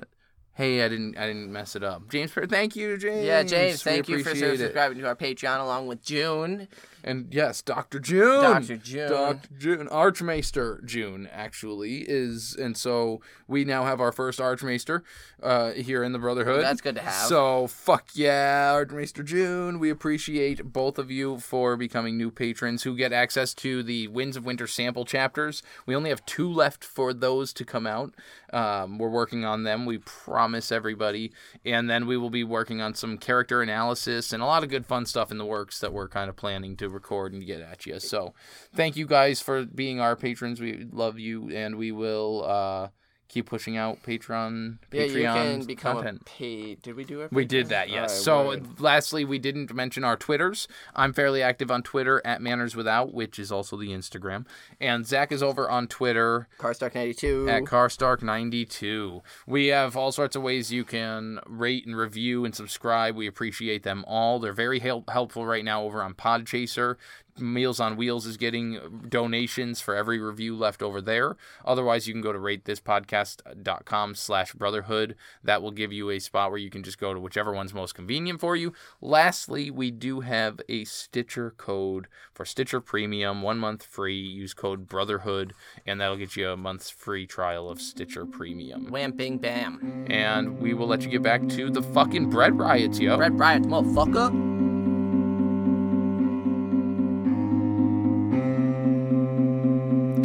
Is that- Hey, I didn't I didn't mess it up. James Parrish, thank you, James. Yeah, James, We thank you for appreciate it. subscribing to our Patreon along with June. And yes, Dr. June. Dr. June. Dr. June. Archmaester June, actually, is. And so we now have our first Archmaester uh, here in the Brotherhood. That's good to have. So, fuck yeah, Archmaester June. We appreciate both of you for becoming new patrons who get access to the Winds of Winter sample chapters. We only have two left for those to come out. Um, we're working on them. We promise everybody. And then we will be working on some character analysis and a lot of good fun stuff in the works that we're kind of planning to record and get at you. So thank you guys for being our patrons. We love you and we will uh, keep pushing out Patreon Yeah, you Patreon can become content. a paid. Did we do it? We did that, yes. so, lastly, we didn't mention our Twitters. I'm fairly active on Twitter at Manners Without, which is also the Instagram. And Zach is over on Twitter Carstark ninety two. at Carstark92. We have all sorts of ways you can rate and review and subscribe. We appreciate them all. They're very help- helpful right now over on Podchaser. Meals on Wheels is getting donations for every review left over there. Otherwise, you can go to ratethispodcast.com slash brotherhood. That will give you a spot where you can just go to whichever one's most convenient for you. Lastly, we do have a Stitcher code for Stitcher Premium, one month free. Use code brotherhood, and that'll get you a month's free trial of Stitcher Premium. Wham bing bam. And we will let you get back to the fucking bread riots, yo. Bread riots, motherfucker.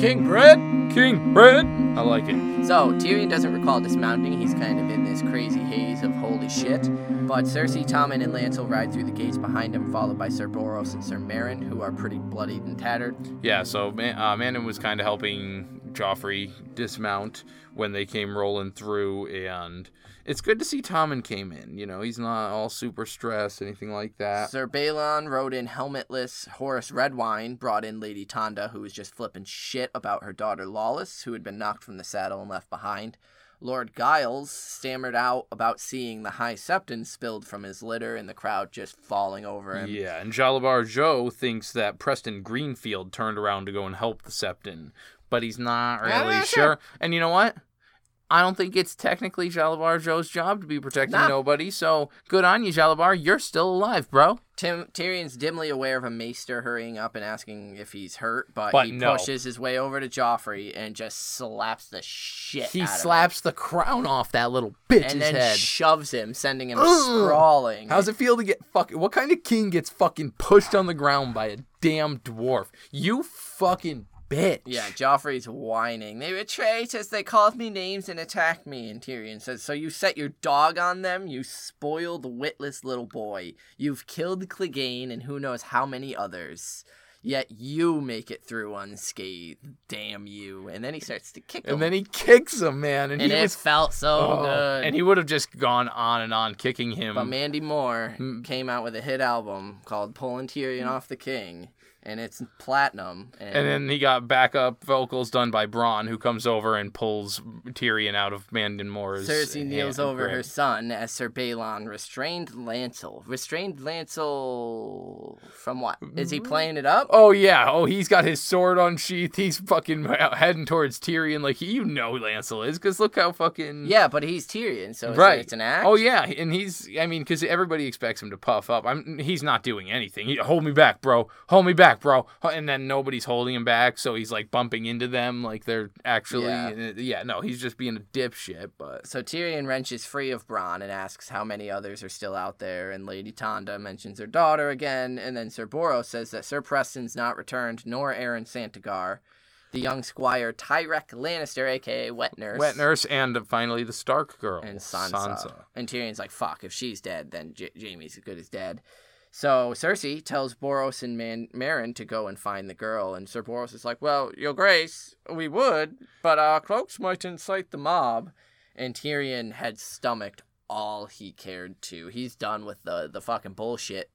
King Bread. King bread. I like it. So Tyrion doesn't recall dismounting. He's kind of in this crazy haze of holy shit. But Cersei, Tommen, and Lancel ride through the gates behind him, followed by Sir Boros and Sir Meryn, who are pretty bloodied and tattered. Yeah, so Man- uh, Mandon was kind of helping Joffrey dismount when they came rolling through, and it's good to see Tommen came in. You know, he's not all super stressed, anything like that. Sir Balon rode in helmetless. Horas Redwyne brought in Lady Tanda, who was just flipping shit about her daughter Lollys, who had been knocked from the saddle and left behind. Lord Giles stammered out about seeing the High Septon spilled from his litter and the crowd just falling over him. Yeah, and Jalabhar Xho thinks that Preston Greenfield turned around to go and help the Septon, but he's not really yeah, sure. sure. And you know what? I don't think it's technically Jalabhar Xho's job to be protecting Nah. nobody, so good on you, Jalabhar. You're still alive, bro. Tim Tyrion's dimly aware of a maester hurrying up and asking if he's hurt, but, But he no. pushes his way over to Joffrey and just slaps the shit He out of him. slaps the crown off that little bitch's and then head. shoves him, sending him Ugh. sprawling. How's it feel to get fucking? What kind of king gets fucking pushed on the ground by a damn dwarf? You fucking bitch. Yeah, Joffrey's whining. They were traitors. They called me names and attacked me. And Tyrion says, So you set your dog on them? You spoiled, witless little boy. You've killed Clegane and who knows how many others. Yet you make it through unscathed. Damn you. And then he starts to kick him. And then he kicks him, man, and, and he it was felt so oh, good. and he would have just gone on and on kicking him. But Mandy Moore Mm. came out with a hit album called Pulling Tyrion Off the King. And it's platinum. And, and then he got backup vocals done by Bronn, who comes over and pulls Tyrion out of Mandon Moore's. Cersei kneels over grip. her son as Sir Balon restrained Lancel. Restrained Lancel from what? Is he mm. playing it up? Oh yeah, oh he's got his sword unsheathed. He's fucking heading towards Tyrion, like you know Lancel is, because look how fucking Yeah, but he's Tyrion, so right. it's an act. Oh yeah, and he's I mean, because everybody expects him to puff up. I'm he's not doing anything. He, hold me back, bro. Hold me back, bro. And then nobody's holding him back, so he's like bumping into them, like they're actually Yeah. yeah. no, he's just being a dipshit. But So Tyrion wrenches free of Bronn and asks how many others are still out there, and Lady Tanda mentions her daughter again, and then Sir Boros says that Sir Preston's not returned, nor Aron Santagar. The young squire Tyrek Lannister, aka Wet Nurse, wet nurse and uh, finally the Stark girl and Sansa. And Tyrion's like, "Fuck! If she's dead, then J- Jaime's as good as dead." So Cersei tells Boros and Man- Meryn to go and find the girl, and Sir Boros is like, "Well, Your Grace, we would, but our cloaks might incite the mob." And Tyrion had stomached all he cared to. He's done with the the fucking bullshit.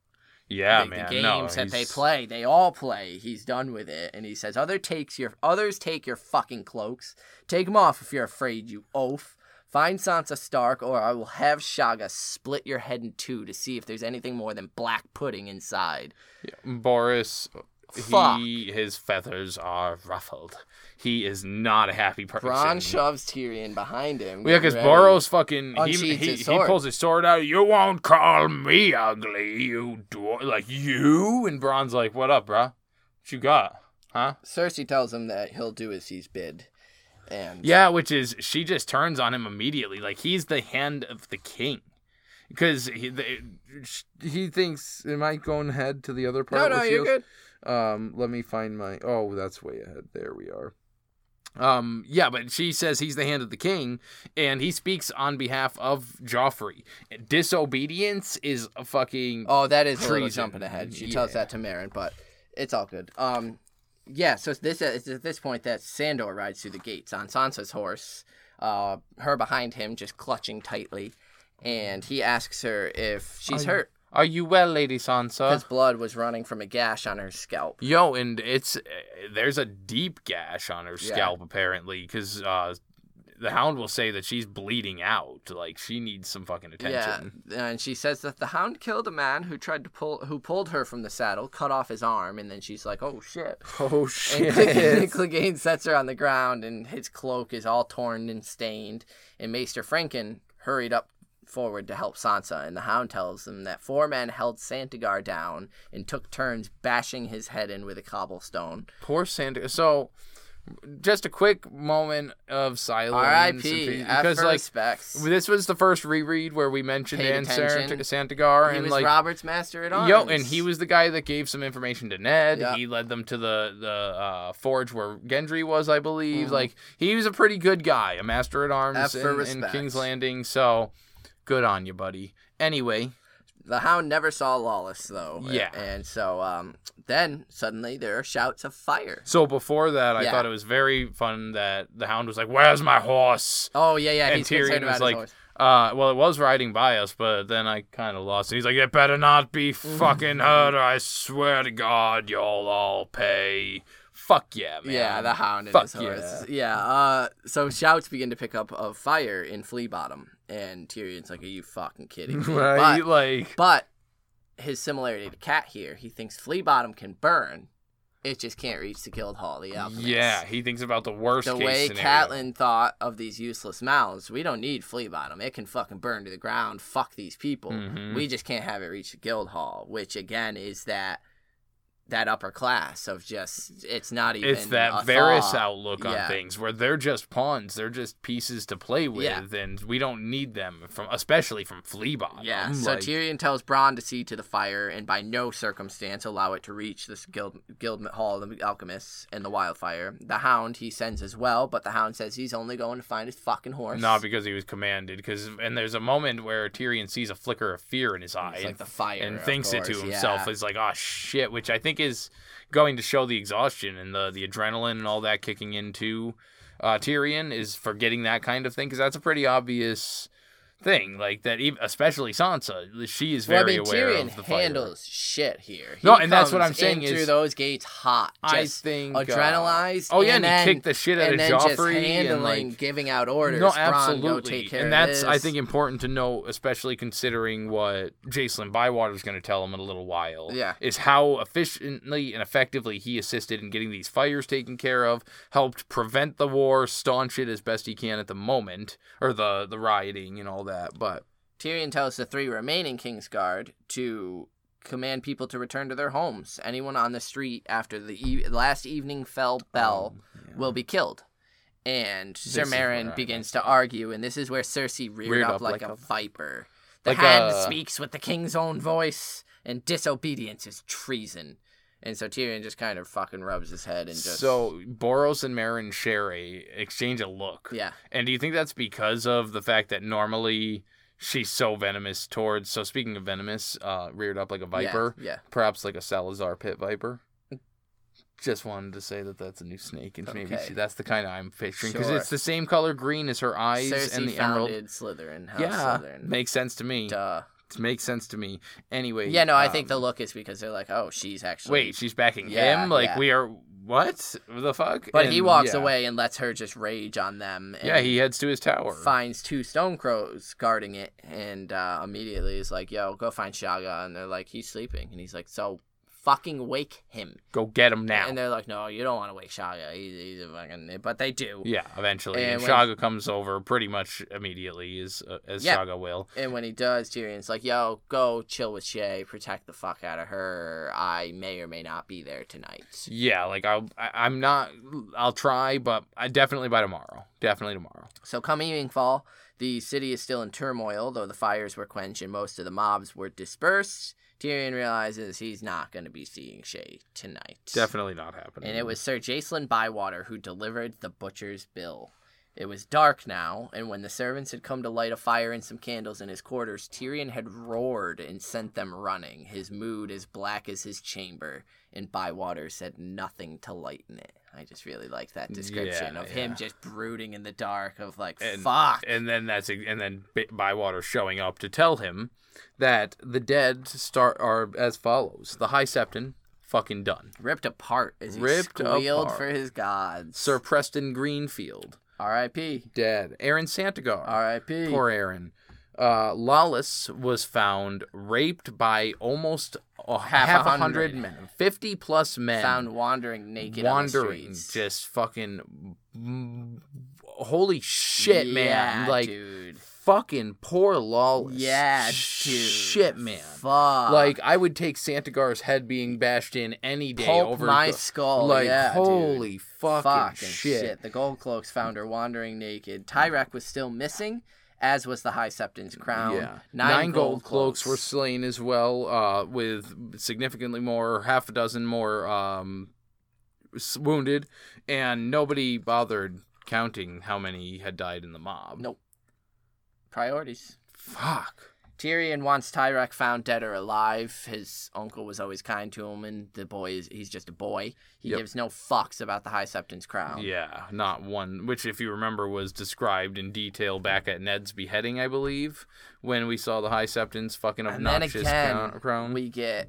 Yeah, the, man. the no, games that they play, they all play. He's done with it, and he says, "Other takes your others take your fucking cloaks. Take them off if you're afraid, you oaf. Find Sansa Stark, or I will have Shagga split your head in two to see if there's anything more than black pudding inside." Boros, Fuck. he his feathers are ruffled. He is not a happy person. Bronn shoves Tyrion behind him. Yeah, because. Boros fucking he, he, he pulls his sword out. You won't call me ugly, you dwar like you. And Bronn's like, "What up, bruh? What you got, huh?" Cersei tells him that he'll do as he's bid, and Yeah, which is she just turns on him immediately, like he's the hand of the king, because he he thinks. Am I going ahead to the other part? no, no, you're good. Um, let me find my. Oh, that's way ahead. There we are. Um, yeah, but she says he's the hand of the king, and he speaks on behalf of Joffrey. Disobedience is a fucking. Oh, that is Treason. jumping ahead. She tells that to Meryn, but it's all good. Um, yeah. So it's this it's at this point that Sandor rides through the gates on Sansa's horse. uh, her behind him, just clutching tightly. And he asks her if she's Are you- hurt Are you well, Lady Sansa? because blood was running from a gash on her scalp. Yo, and it's uh, there's a deep gash on her Yeah. scalp apparently, because uh, the Hound will say that she's bleeding out, like she needs some fucking attention. Yeah, and she says that the hound killed a man who tried to pull, who pulled her from the saddle, cut off his arm, and then she's like, "Oh shit!" Oh shit! Clegane, Clegane sets her on the ground, and his cloak is all torn and stained. And Maester Frenken hurried up forward to help Sansa, and the Hound tells them that four men held Santagar down and took turns bashing his head in with a cobblestone. Poor Santa. So, just a quick moment of silence. R.I.P. Because like respects. this was the first reread where we mentioned Paid Dan attention. Santagar, he and was like Robert's master at arms. Yo, and he was the guy that gave some information to Ned. Yeah. He led them to the the uh, forge where Gendry was, I believe. Mhm. Like he was a pretty good guy, a master at arms in, in. King's Landing. So good on you, buddy. Anyway, The Hound never saw Lollys though. Yeah. and so um, then suddenly there are shouts of fire. so before that, I Yeah. thought it was very fun that the Hound was like, "Where's my horse?" Oh yeah, yeah. And he's Tyrion concerned was like, horse. Uh, well, it was riding by us, but then I kind of lost it. He's like, "It better not be Mm-hmm. fucking hurt, or I swear to God, you'll all pay." Fuck yeah, man. Yeah, the hound and Fuck his horse. Yeah. Uh, so shouts begin to pick up of fire in Flea Bottom, and Tyrion's like, "Are you fucking kidding?" me?" right? But, like, but his similarity to Cat here, he thinks Flea Bottom can burn. It just can't reach the Guildhall, the alchemist. yeah, he thinks about the worst The case way scenario. Catelyn thought of these useless mouths, we don't need Flea Bottom. It can fucking burn to the ground. Fuck these people. Mhm. We just can't have it reach the Guildhall, which again is that that upper class of just it's not even it's that thought. outlook on Yeah. things where they're just pawns, they're just pieces to play with, Yeah. and we don't need them from, especially from Fleabottom. Yeah, so like, Tyrion tells Bronn to see to the fire and by no circumstance allow it to reach this guild, guild hall of the alchemists and the wildfire. The hound he sends as well, but the hound says he's only going to find his fucking horse. Not because he was commanded, because and there's a moment where Tyrion sees a flicker of fear in his eye, It's like the fire and thinks it to himself. yeah. It's like, oh shit, which I think is going to show the exhaustion and the the adrenaline and all that kicking into uh, Tyrion is for getting that kind of thing, because that's a pretty obvious thing. Like that, even, especially Sansa, she is Well, I very mean, aware Tyrion of the fire. handles shit here. He No, and that's what I'm saying in through those gates hot. I Just think uh, adrenalized. oh yeah, and, and, he kicked the shit out of then just Joffrey handling, and like giving out orders. no, absolutely, go take care and that's I think important to know, especially considering what Jacelyn Bywater is going to tell him in a little while. Yeah. is how efficiently and effectively he assisted in getting these fires taken care of, helped prevent the war, staunch it as best he can at the moment, or the the rioting and all that. But Tyrion tells the three remaining Kingsguard to command people to return to their homes. Anyone on the street after the e- last evening fell bell um, yeah. will be killed. And Sir is where Meryn I begins to argue, and this is where Cersei reared, up, like, a, viper. The like hand a- speaks with the king's own voice, and disobedience is treason. And so Tyrion just kind of fucking rubs his head and just So Boros and Meryn share a exchange a look. yeah, And do you think that's because of the fact that normally she's so venomous towards? So speaking of venomous, uh, reared up like a viper, yeah, yeah. perhaps like a Salazar pit viper. Just wanted to say that that's a new snake, and maybe she, that's the kind I'm picturing because Sure. it's the same color green as her eyes Cersei and the emerald. Slytherin. House Yeah, Slytherin. makes sense to me. Duh. Makes sense to me. Anyway, Yeah, no, I think um, the look is because they're like, oh, she's actually. Wait, she's backing Yeah, him. Like yeah. we are. What the fuck? But he walks yeah. away and lets her just rage on them. And Yeah, he heads to his tower. finds two stone crows guarding it, and uh, immediately is like, "Yo, go find Shagga." And they're like, "He's sleeping," and he's like, "So." Fucking wake him, Go get him now. and they're like, "No, you don't want to wake Shagga. He's, he's a fucking." But they do, Yeah, eventually. And And, Shagga comes over pretty much immediately, as uh, as Yeah. Shagga will. and when he does, Tyrion's like, "Yo, go chill with Shae, protect the fuck out of her. I may or may not be there tonight." Yeah, like I'll, I, I'm not. I'll try, but I definitely by tomorrow. Definitely tomorrow. So come evening fall, the city is still in turmoil, though the fires were quenched and most of the mobs were dispersed. Tyrion realizes he's not going to be seeing Shae tonight. Definitely not happening. And it was Sir Jacelyn Bywater who delivered the butcher's bill. It was dark now, and when the servants had come to light a fire and some candles in his quarters, Tyrion had roared and sent them running, his mood as black as his chamber, and Bywater said nothing to lighten it. I just really like that description Yeah, of him just brooding in the dark of like, And- fuck. and then that's and then Bywater showing up to tell him that the dead start are as follows: the High Septon, fucking done. ripped apart as he Ripped squealed apart. for his gods. Sir Preston Greenfield, R.I.P. dead. Aron Santagar, R.I.P. poor Aron. Uh, Lollys was found raped by almost a half, Half a hundred hundred. men, fifty plus men, Found wandering naked wandering, just fucking. mm, Holy shit, man! Like dude. Fucking poor Lollys. Yeah, dude. Shit, man. Fuck. Like I would take Santagar's head being bashed in any day Pulp over my go- skull. Like yeah, dude. holy fucking, fucking shit. The gold cloaks found her wandering naked. Tyrek was still missing, as was the High Septon's crown. Yeah, Nine, gold, cloaks. were slain as well, uh, with significantly more, half a dozen more um, wounded, and nobody bothered counting how many had died in the mob. Nope. Priorities. Fuck. Tyrion wants Tyrek found dead or alive. His uncle was always kind to him, and the boy is he's just a boy. He Yep. gives no fucks about the High Septon's crown. Yeah, not one. Which, if you remember, was described in detail back at Ned's beheading, I believe, when we saw the High Septon's fucking obnoxious again, crown. crown. we get,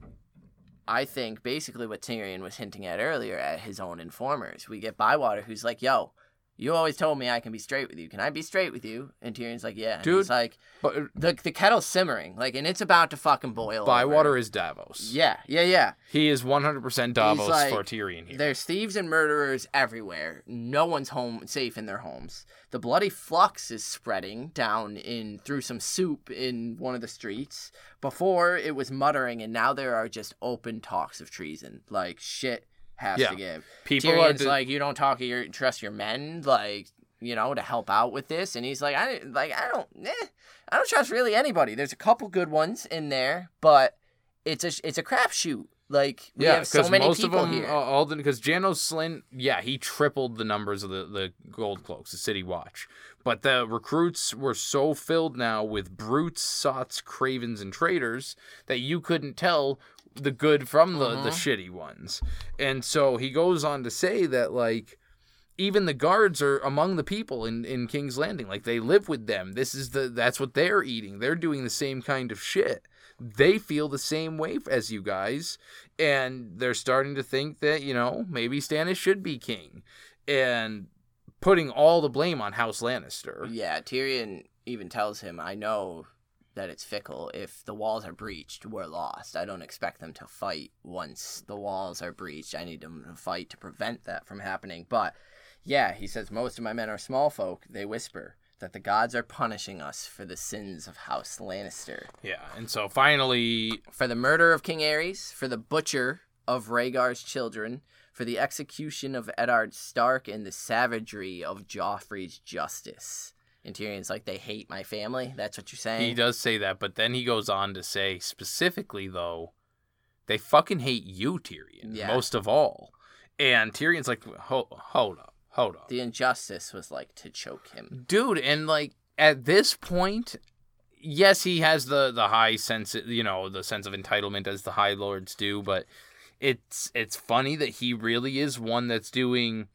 I think, basically what Tyrion was hinting at earlier at his own informers. We get Bywater, who's like, "Yo, you always told me I can be straight with you. Can I be straight with you?" And Tyrion's like, "Yeah." And Dude, he's like, but uh, "the the kettle's simmering, like, and it's about to fucking boil." Bywater over. is Davos. Yeah, yeah, yeah. He is 100% Davos like, for Tyrion here. There's thieves and murderers everywhere. No one's home safe in their homes. The bloody flux is spreading down in through some soup in one of the streets. Before it was muttering, and now there are just open talks of treason. Like shit has Yeah. to give. People are Tyrion's de- like, you don't talk your trust your men, like you know, to help out with this, and he's like, I like I don't, eh, I don't trust really anybody. There's a couple good ones in there, but it's a it's a crapshoot. Like we yeah, have so many most of people them, here. all because Janos Slint, yeah, he tripled the numbers of the the gold cloaks, the City Watch. But the recruits were so filled now with brutes, sots, cravens, and traitors that you couldn't tell the good from the the Mhm. shitty ones. And so he goes on to say that like even the guards are among the people in, in King's Landing. Like they live with them. This is the that's what they're eating. They're doing the same kind of shit. They feel the same way as you guys, and they're starting to think that you know maybe Stannis should be king, and putting all the blame on House Lannister. Yeah, Tyrion even tells him, I know that it's fickle. If the walls are breached, we're lost. I don't expect them to fight once the walls are breached. I need them to fight to prevent that from happening. But yeah, he says, most of my men are small folk. They whisper that the gods are punishing us for the sins of House Lannister. Yeah, and so finally, For the murder of King Aerys, for the butcher of Rhaegar's children, for the execution of Eddard Stark, and the savagery of Joffrey's justice. And Tyrion's like, they hate my family? That's what you're saying? he does say that, but then he goes on to say specifically though, they fucking hate you, Tyrion, Yeah. most of all. And Tyrion's like, hold, hold up, hold up. The injustice was like to choke him. dude and like at this point yes he has the the high sense you know the sense of entitlement as the high lords do but it's it's funny that he really is one that's doing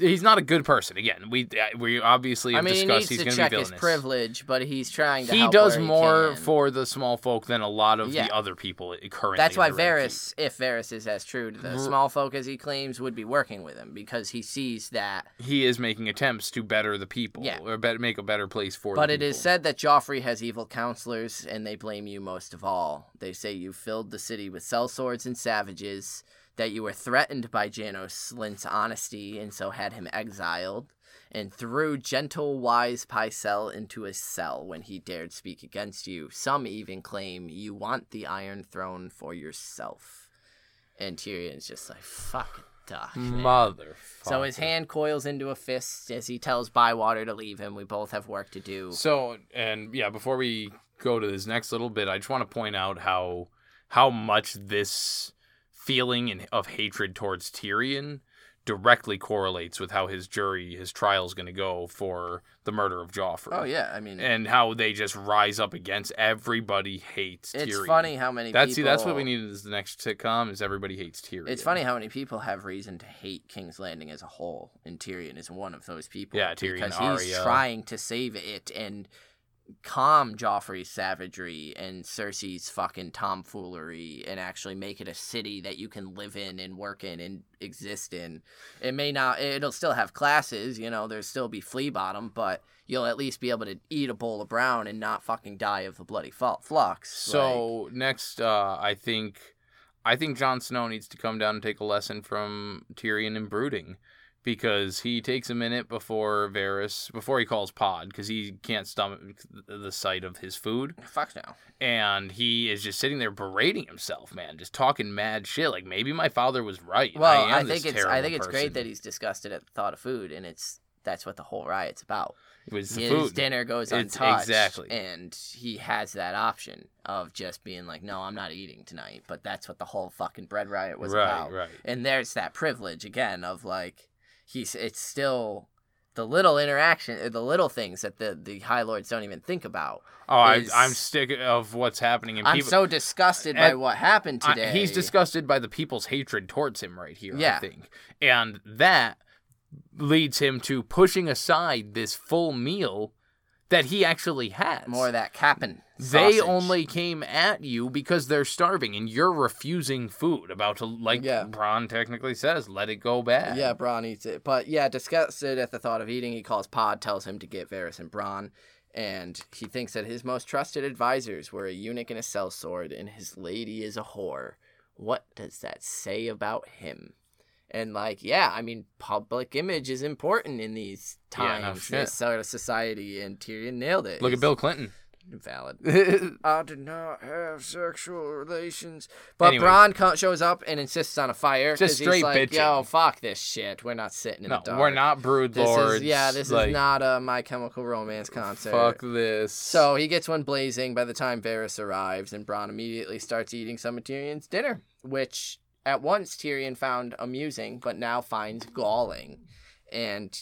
he's not a good person again we uh, we obviously I have mean, he discussed needs he's to going to check be his privilege, but he's trying to he does he more can. for the small folk than a lot of Yeah. the other people currently That's why Keep. Varys, if Varys is as true to the R- small folk as he claims, would be working with him because he sees that he is making attempts to better the people Yeah. or better, make a better place for But it is people. said that Joffrey has evil counselors, and they blame you most of all. They say you filled the city with sellswords and savages, that you were threatened by Janos Slint's honesty, and so had him exiled, and threw gentle, wise Pycelle into a cell when he dared speak against you. Some even claim you want the Iron Throne for yourself. And Tyrion's just like, fuck duck. man." mother So his hand coils into a fist as he tells Bywater to leave him. We both have work to do. So, and yeah, before we go to this next little bit, I just want to point out how how much this feeling and of hatred towards Tyrion directly correlates with how his jury, his trial is going to go for the murder of Joffrey. Oh yeah, I mean, And how they just rise up against everybody hates Tyrion. it's Tyrion. funny how many That's people. see, that's what we needed as the next sitcom is everybody hates Tyrion. It's funny how many people have reason to hate King's Landing as a whole, and Tyrion is one of those people. Yeah, Tyrion, because he's trying to save it and calm Joffrey's savagery and Cersei's fucking tomfoolery, and actually make it a city that you can live in and work in and exist in. It may not. It'll still have classes, you know. There'll still be flea bottom, but you'll at least be able to eat a bowl of brown and not fucking die of the bloody flux. Like, So next, uh, I think, I think Jon Snow needs to come down and take a lesson from Tyrion and brooding, because he takes a minute before Varys, before he calls Pod, because he can't stomach the sight of his food, fuck no. and he is just sitting there berating himself, man, just talking mad shit. Like maybe my father was right. Well, I, I, think it's I think it's person. great that he's disgusted at the thought of food, and it's that's what the whole riot's about. it was His food. dinner goes It's- untouched, exactly. and he has that option of just being like, "No, I'm not eating tonight." But that's what the whole fucking bread riot was right, about. right. And there's that privilege again of like he's it's still the little interaction, uh, the little things that the the high lords don't even think about. Oh, I, is- I'm sick of what's happening, and I'm people. so disgusted by what happened I- today. he's disgusted by the people's hatred towards him right here, Yeah. I think. And that leads him to pushing aside this full meal that he actually has. more of that capping. they only came at you because they're starving and you're refusing food. About to, like Yeah. Bronn technically says, let it go bad. Yeah, Bronn eats it. But yeah, disgusted at the thought of eating, he calls Pod, tells him to get Varys and Bronn. And he thinks that his most trusted advisors were a eunuch and a sellsword, and his lady is a whore. What does that say about him? And like, yeah, I mean, public image is important in these Yeah, no times, shit. this sort of society, and Tyrion nailed it. Look at Bill Clinton. Valid. I did not have sexual relations. But Anyway. Bronn shows up and insists on a fire. Just 'cause he's straight like, bitching. Yo, fuck this shit. We're not sitting in no, the dark. we're not brood This lords. is yeah. This like, is not a My Chemical Romance concert. Fuck this. So he gets one blazing by the time Varys arrives, and Bronn immediately starts eating some of Tyrion's dinner, which at once Tyrion found amusing, but now finds galling, and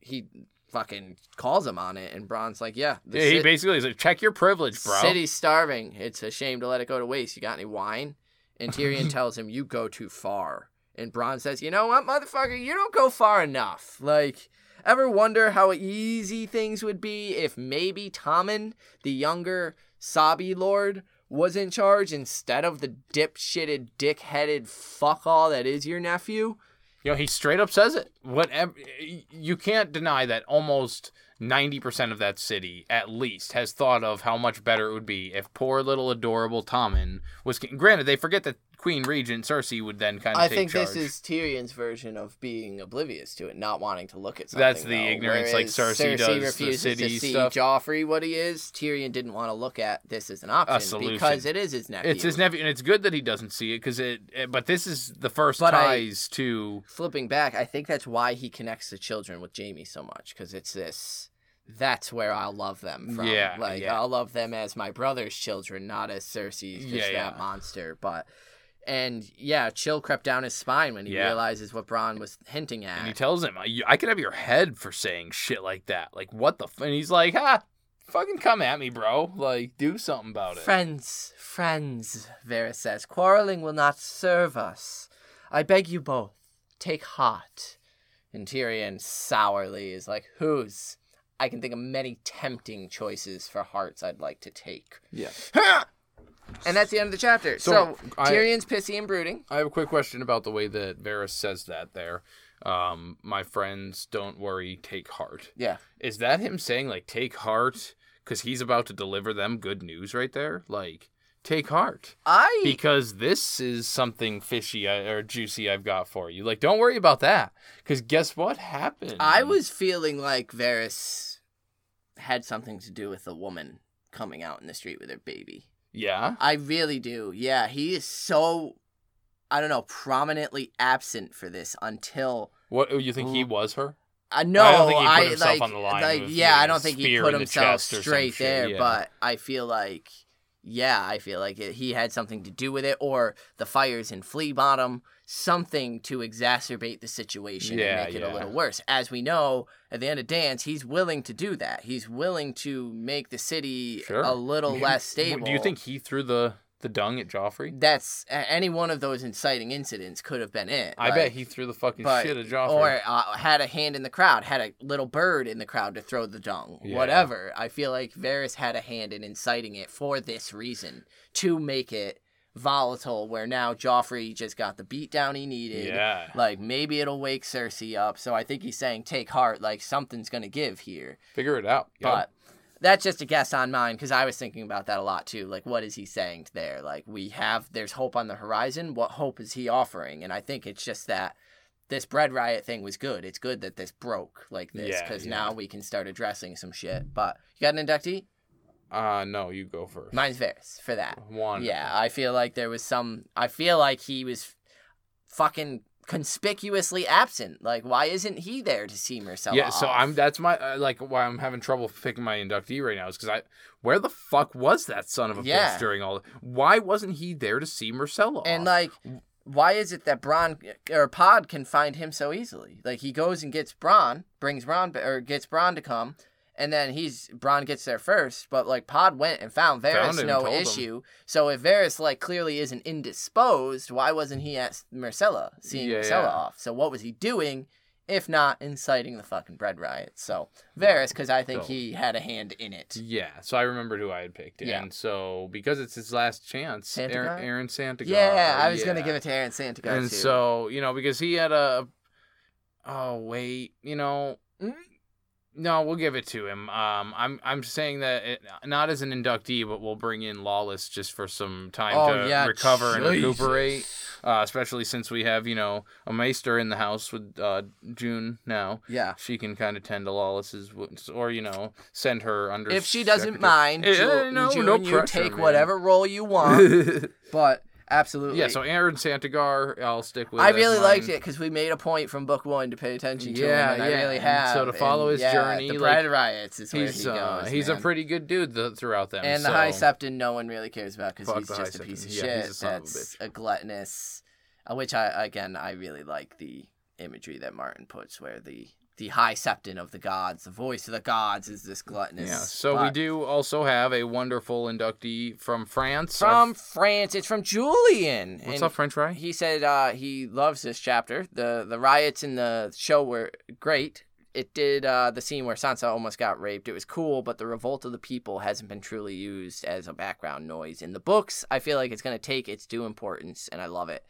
he fucking calls him on it. And Bronn's like, "Yeah, yeah, he basically is like, check your privilege, bro. City's starving. It's a shame to let it go to waste. You got any wine? And Tyrion tells him, You go too far. And Bronn says, You know what, motherfucker? You don't go far enough. Like, ever wonder how easy things would be if maybe Tommen, the younger Sabi Lord, was in charge instead of the dipshitted, dick-headed fuck all that is your nephew? You know, he straight up says it. Whatever you can't deny that almost ninety percent of that city, at least, has thought of how much better it would be if poor little adorable Tommen was. Granted, they forget that Queen Regent Cersei would then kind of. I take think charge. this is Tyrion's version of being oblivious to it, not wanting to look at something. That's the though. ignorance like Whereas Cersei does the refuses city to see stuff. Joffrey what he is. Tyrion didn't want to look at this as an option because it is his nephew. It's his nephew, and it's good that he doesn't see it because it. eh, But this is the first But I- ties to. Flipping back, I think that's why he connects the children with Jaime so much because it's this. That's where I'll love them from. Yeah, like yeah. I'll love them as my brother's children, not as Cersei's just Yeah, that yeah. monster. But and yeah, chill crept down his spine when he Yeah. realizes what Bronn was hinting at. And he tells him, "I, I could have your head for saying shit like that. Like what the?" F-? And he's like, "Ha, fucking come at me, bro. Like do something about it." Friends, friends, Varys says, quarreling will not serve us. I beg you both, take heart. And Tyrion sourly is like, whose? I can think of many tempting choices for hearts I'd like to take. Yeah. And that's the end of the chapter. So, So, I- Tyrion's pissy and brooding. I have a quick question about the way that Varys says that there. Um, my friends, don't worry, take heart. Yeah. Is that him saying like take heart because he's about to deliver them good news right there? Like take heart I because this is something fishy I- or juicy I've got for you. Like don't worry about that because guess what happened? I was feeling like Varys had something to do with a woman coming out in the street with her baby. Yeah. I really do. Yeah, he is so I don't know, prominently absent for this until What oh, you think he was her? I know I don't think he put I himself like on the line like with, yeah, know, I don't think he put himself chest or some straight there, yeah. but I feel like yeah, I feel like it, he had something to do with it, or the fires in Flea Bottom, something to exacerbate the situation Yeah, and make it a little worse. As we know, at the end of Dance, he's willing to do that. He's willing to make the city Sure. a little less stable. Do you think he threw the the dung at Joffrey? that's any one of those inciting incidents could have been it? I Like, bet he threw the fucking but- shit at Joffrey. Or uh, had a hand in the crowd, had a little bird in the crowd to throw the dung, Yeah. whatever. I feel like Varys had a hand in inciting it for this reason to make it volatile. Where now Joffrey just got the beatdown he needed. yeah. Like maybe it'll wake Cersei up. So I think he's saying, "Take heart, like something's gonna give here." Figure it out. But that's just a guess on mine because I was thinking about that a lot too. Like, what is he saying there? Like, we have there's hope on the horizon. What hope is he offering? And I think it's just that this bread riot thing was good. It's good that this broke like this Yeah, because yeah. now we can start addressing some shit. But you got an inductee? uh no, you go first. Mine's Varys for that. One. Yeah, I feel like there was some. I feel like he was fucking conspicuously absent. Like, why isn't he there to see Myrcella? Yeah, so off? I'm that's my uh, like why I'm having trouble picking my inductee right now is because I where the fuck was that son of a Yeah. bitch during all? Why wasn't he there to see Myrcella? And off? like, why is it that Bronn or Pod can find him so easily? Like he goes and gets Bronn, brings ba- or gets Bronn to come, and then he's Bronn gets there first. But like Pod went and found Varys, Found him no told him. issue. So if Varys like clearly isn't indisposed, why wasn't he at Myrcella seeing Yeah, Myrcella yeah. off? So what was he doing? If not inciting the fucking bread riot, so Varys, because I think So- he had a hand in it. yeah, so I remembered who I had picked, Yeah. and so because it's his last chance, Santagar? Aron, Aron Santagar. Yeah, I was gonna give it to Aron Santagar and too. so you know because he had a oh wait you know Mm. No we'll give it to him um i'm i'm saying that it, not as an inductee but we'll bring in lollys just for some time Oh, to yeah, recover and recuperate uh, especially since we have you know a maester in the house with uh june now yeah. she can kind of tend to lollys's wounds or you know send her under if she doesn't secretary- mind, Eh, Ju- no, June, no you pressure, take man. whatever role you want. but absolutely, yeah so aron santagar i'll stick with I really liked it because we made a point from book one to pay attention to Yeah, him, and I really have. so to follow and his yeah, journey, the like, riots is where he's he uh, goes. he's a pretty good dude th- throughout them. And the High Septon, no one really cares about because he's just a piece of. Yeah, he's shit. a son of a That's a gluttonous. uh, Which I again I really like the imagery that Martin puts, where the the High Septon of the gods, the voice of the gods, is this gluttonous. Yeah. So we do also have a wonderful inductee from France. from France. It's from Julian. what's And up, French Fry? He said uh, he loves this chapter. the The riots in the show were great. It did uh, the scene where Sansa almost got raped. It was cool, but the revolt of the people hasn't been truly used as a background noise in the books. I feel like it's going to take its due importance, and I love it.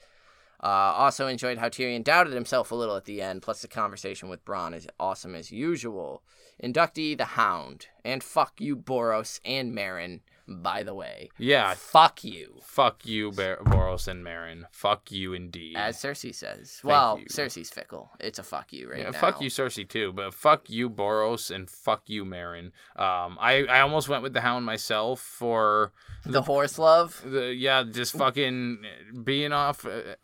Uh, also enjoyed how Tyrion doubted himself a little at the end. Plus, the conversation with Bronn is awesome as usual. Inductee the Hound, and fuck you, Boros and Meryn. By the way, Yeah. fuck you. Fuck you, Bar- Boros and Meryn. Fuck you indeed. As Cersei says. well, you. Cersei's fickle. It's a fuck you right yeah, now. fuck you, Cersei too, but fuck you, Boros, and fuck you, Meryn. Um, I, I almost went with the Hound myself for The horse love. the yeah, just fucking being off, uh,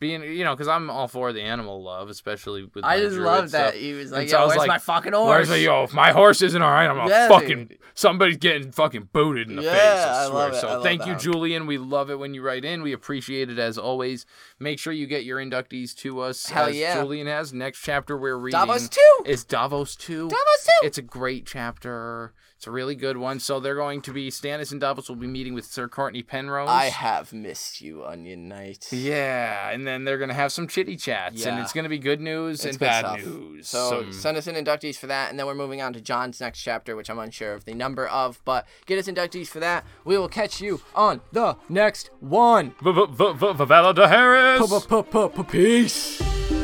being you know, because I'm all for the animal love, especially with I just love that he was like, And so "Yo, was where's like, my fucking horse?" Where's horse?" the, yo, if my horse isn't all right, I'm Yeah, fucking dude. somebody's getting fucking booted in the Yeah, face. I I swear. I So love thank you, Julian. We love it when you write in. We appreciate it as always. Make sure you get your inductees to us. Hell as yeah. Julian has. Next chapter we're reading Davos too. is Davos 2. Davos too. It's a great chapter. It's a really good one. So they're going to be Stannis and Davos will be meeting with Sir Cortnay Penrose. I have missed you, Onion Knight. yeah, and then they're gonna have some chitty chats, and it's gonna be good news It's and good bad stuff. news. So Some- send us in inductees for that, and then we're moving on to Jon's next chapter, which I'm unsure of the number of, but get us inductees for that. We will catch you on the next one. V- v- Peace. Peace.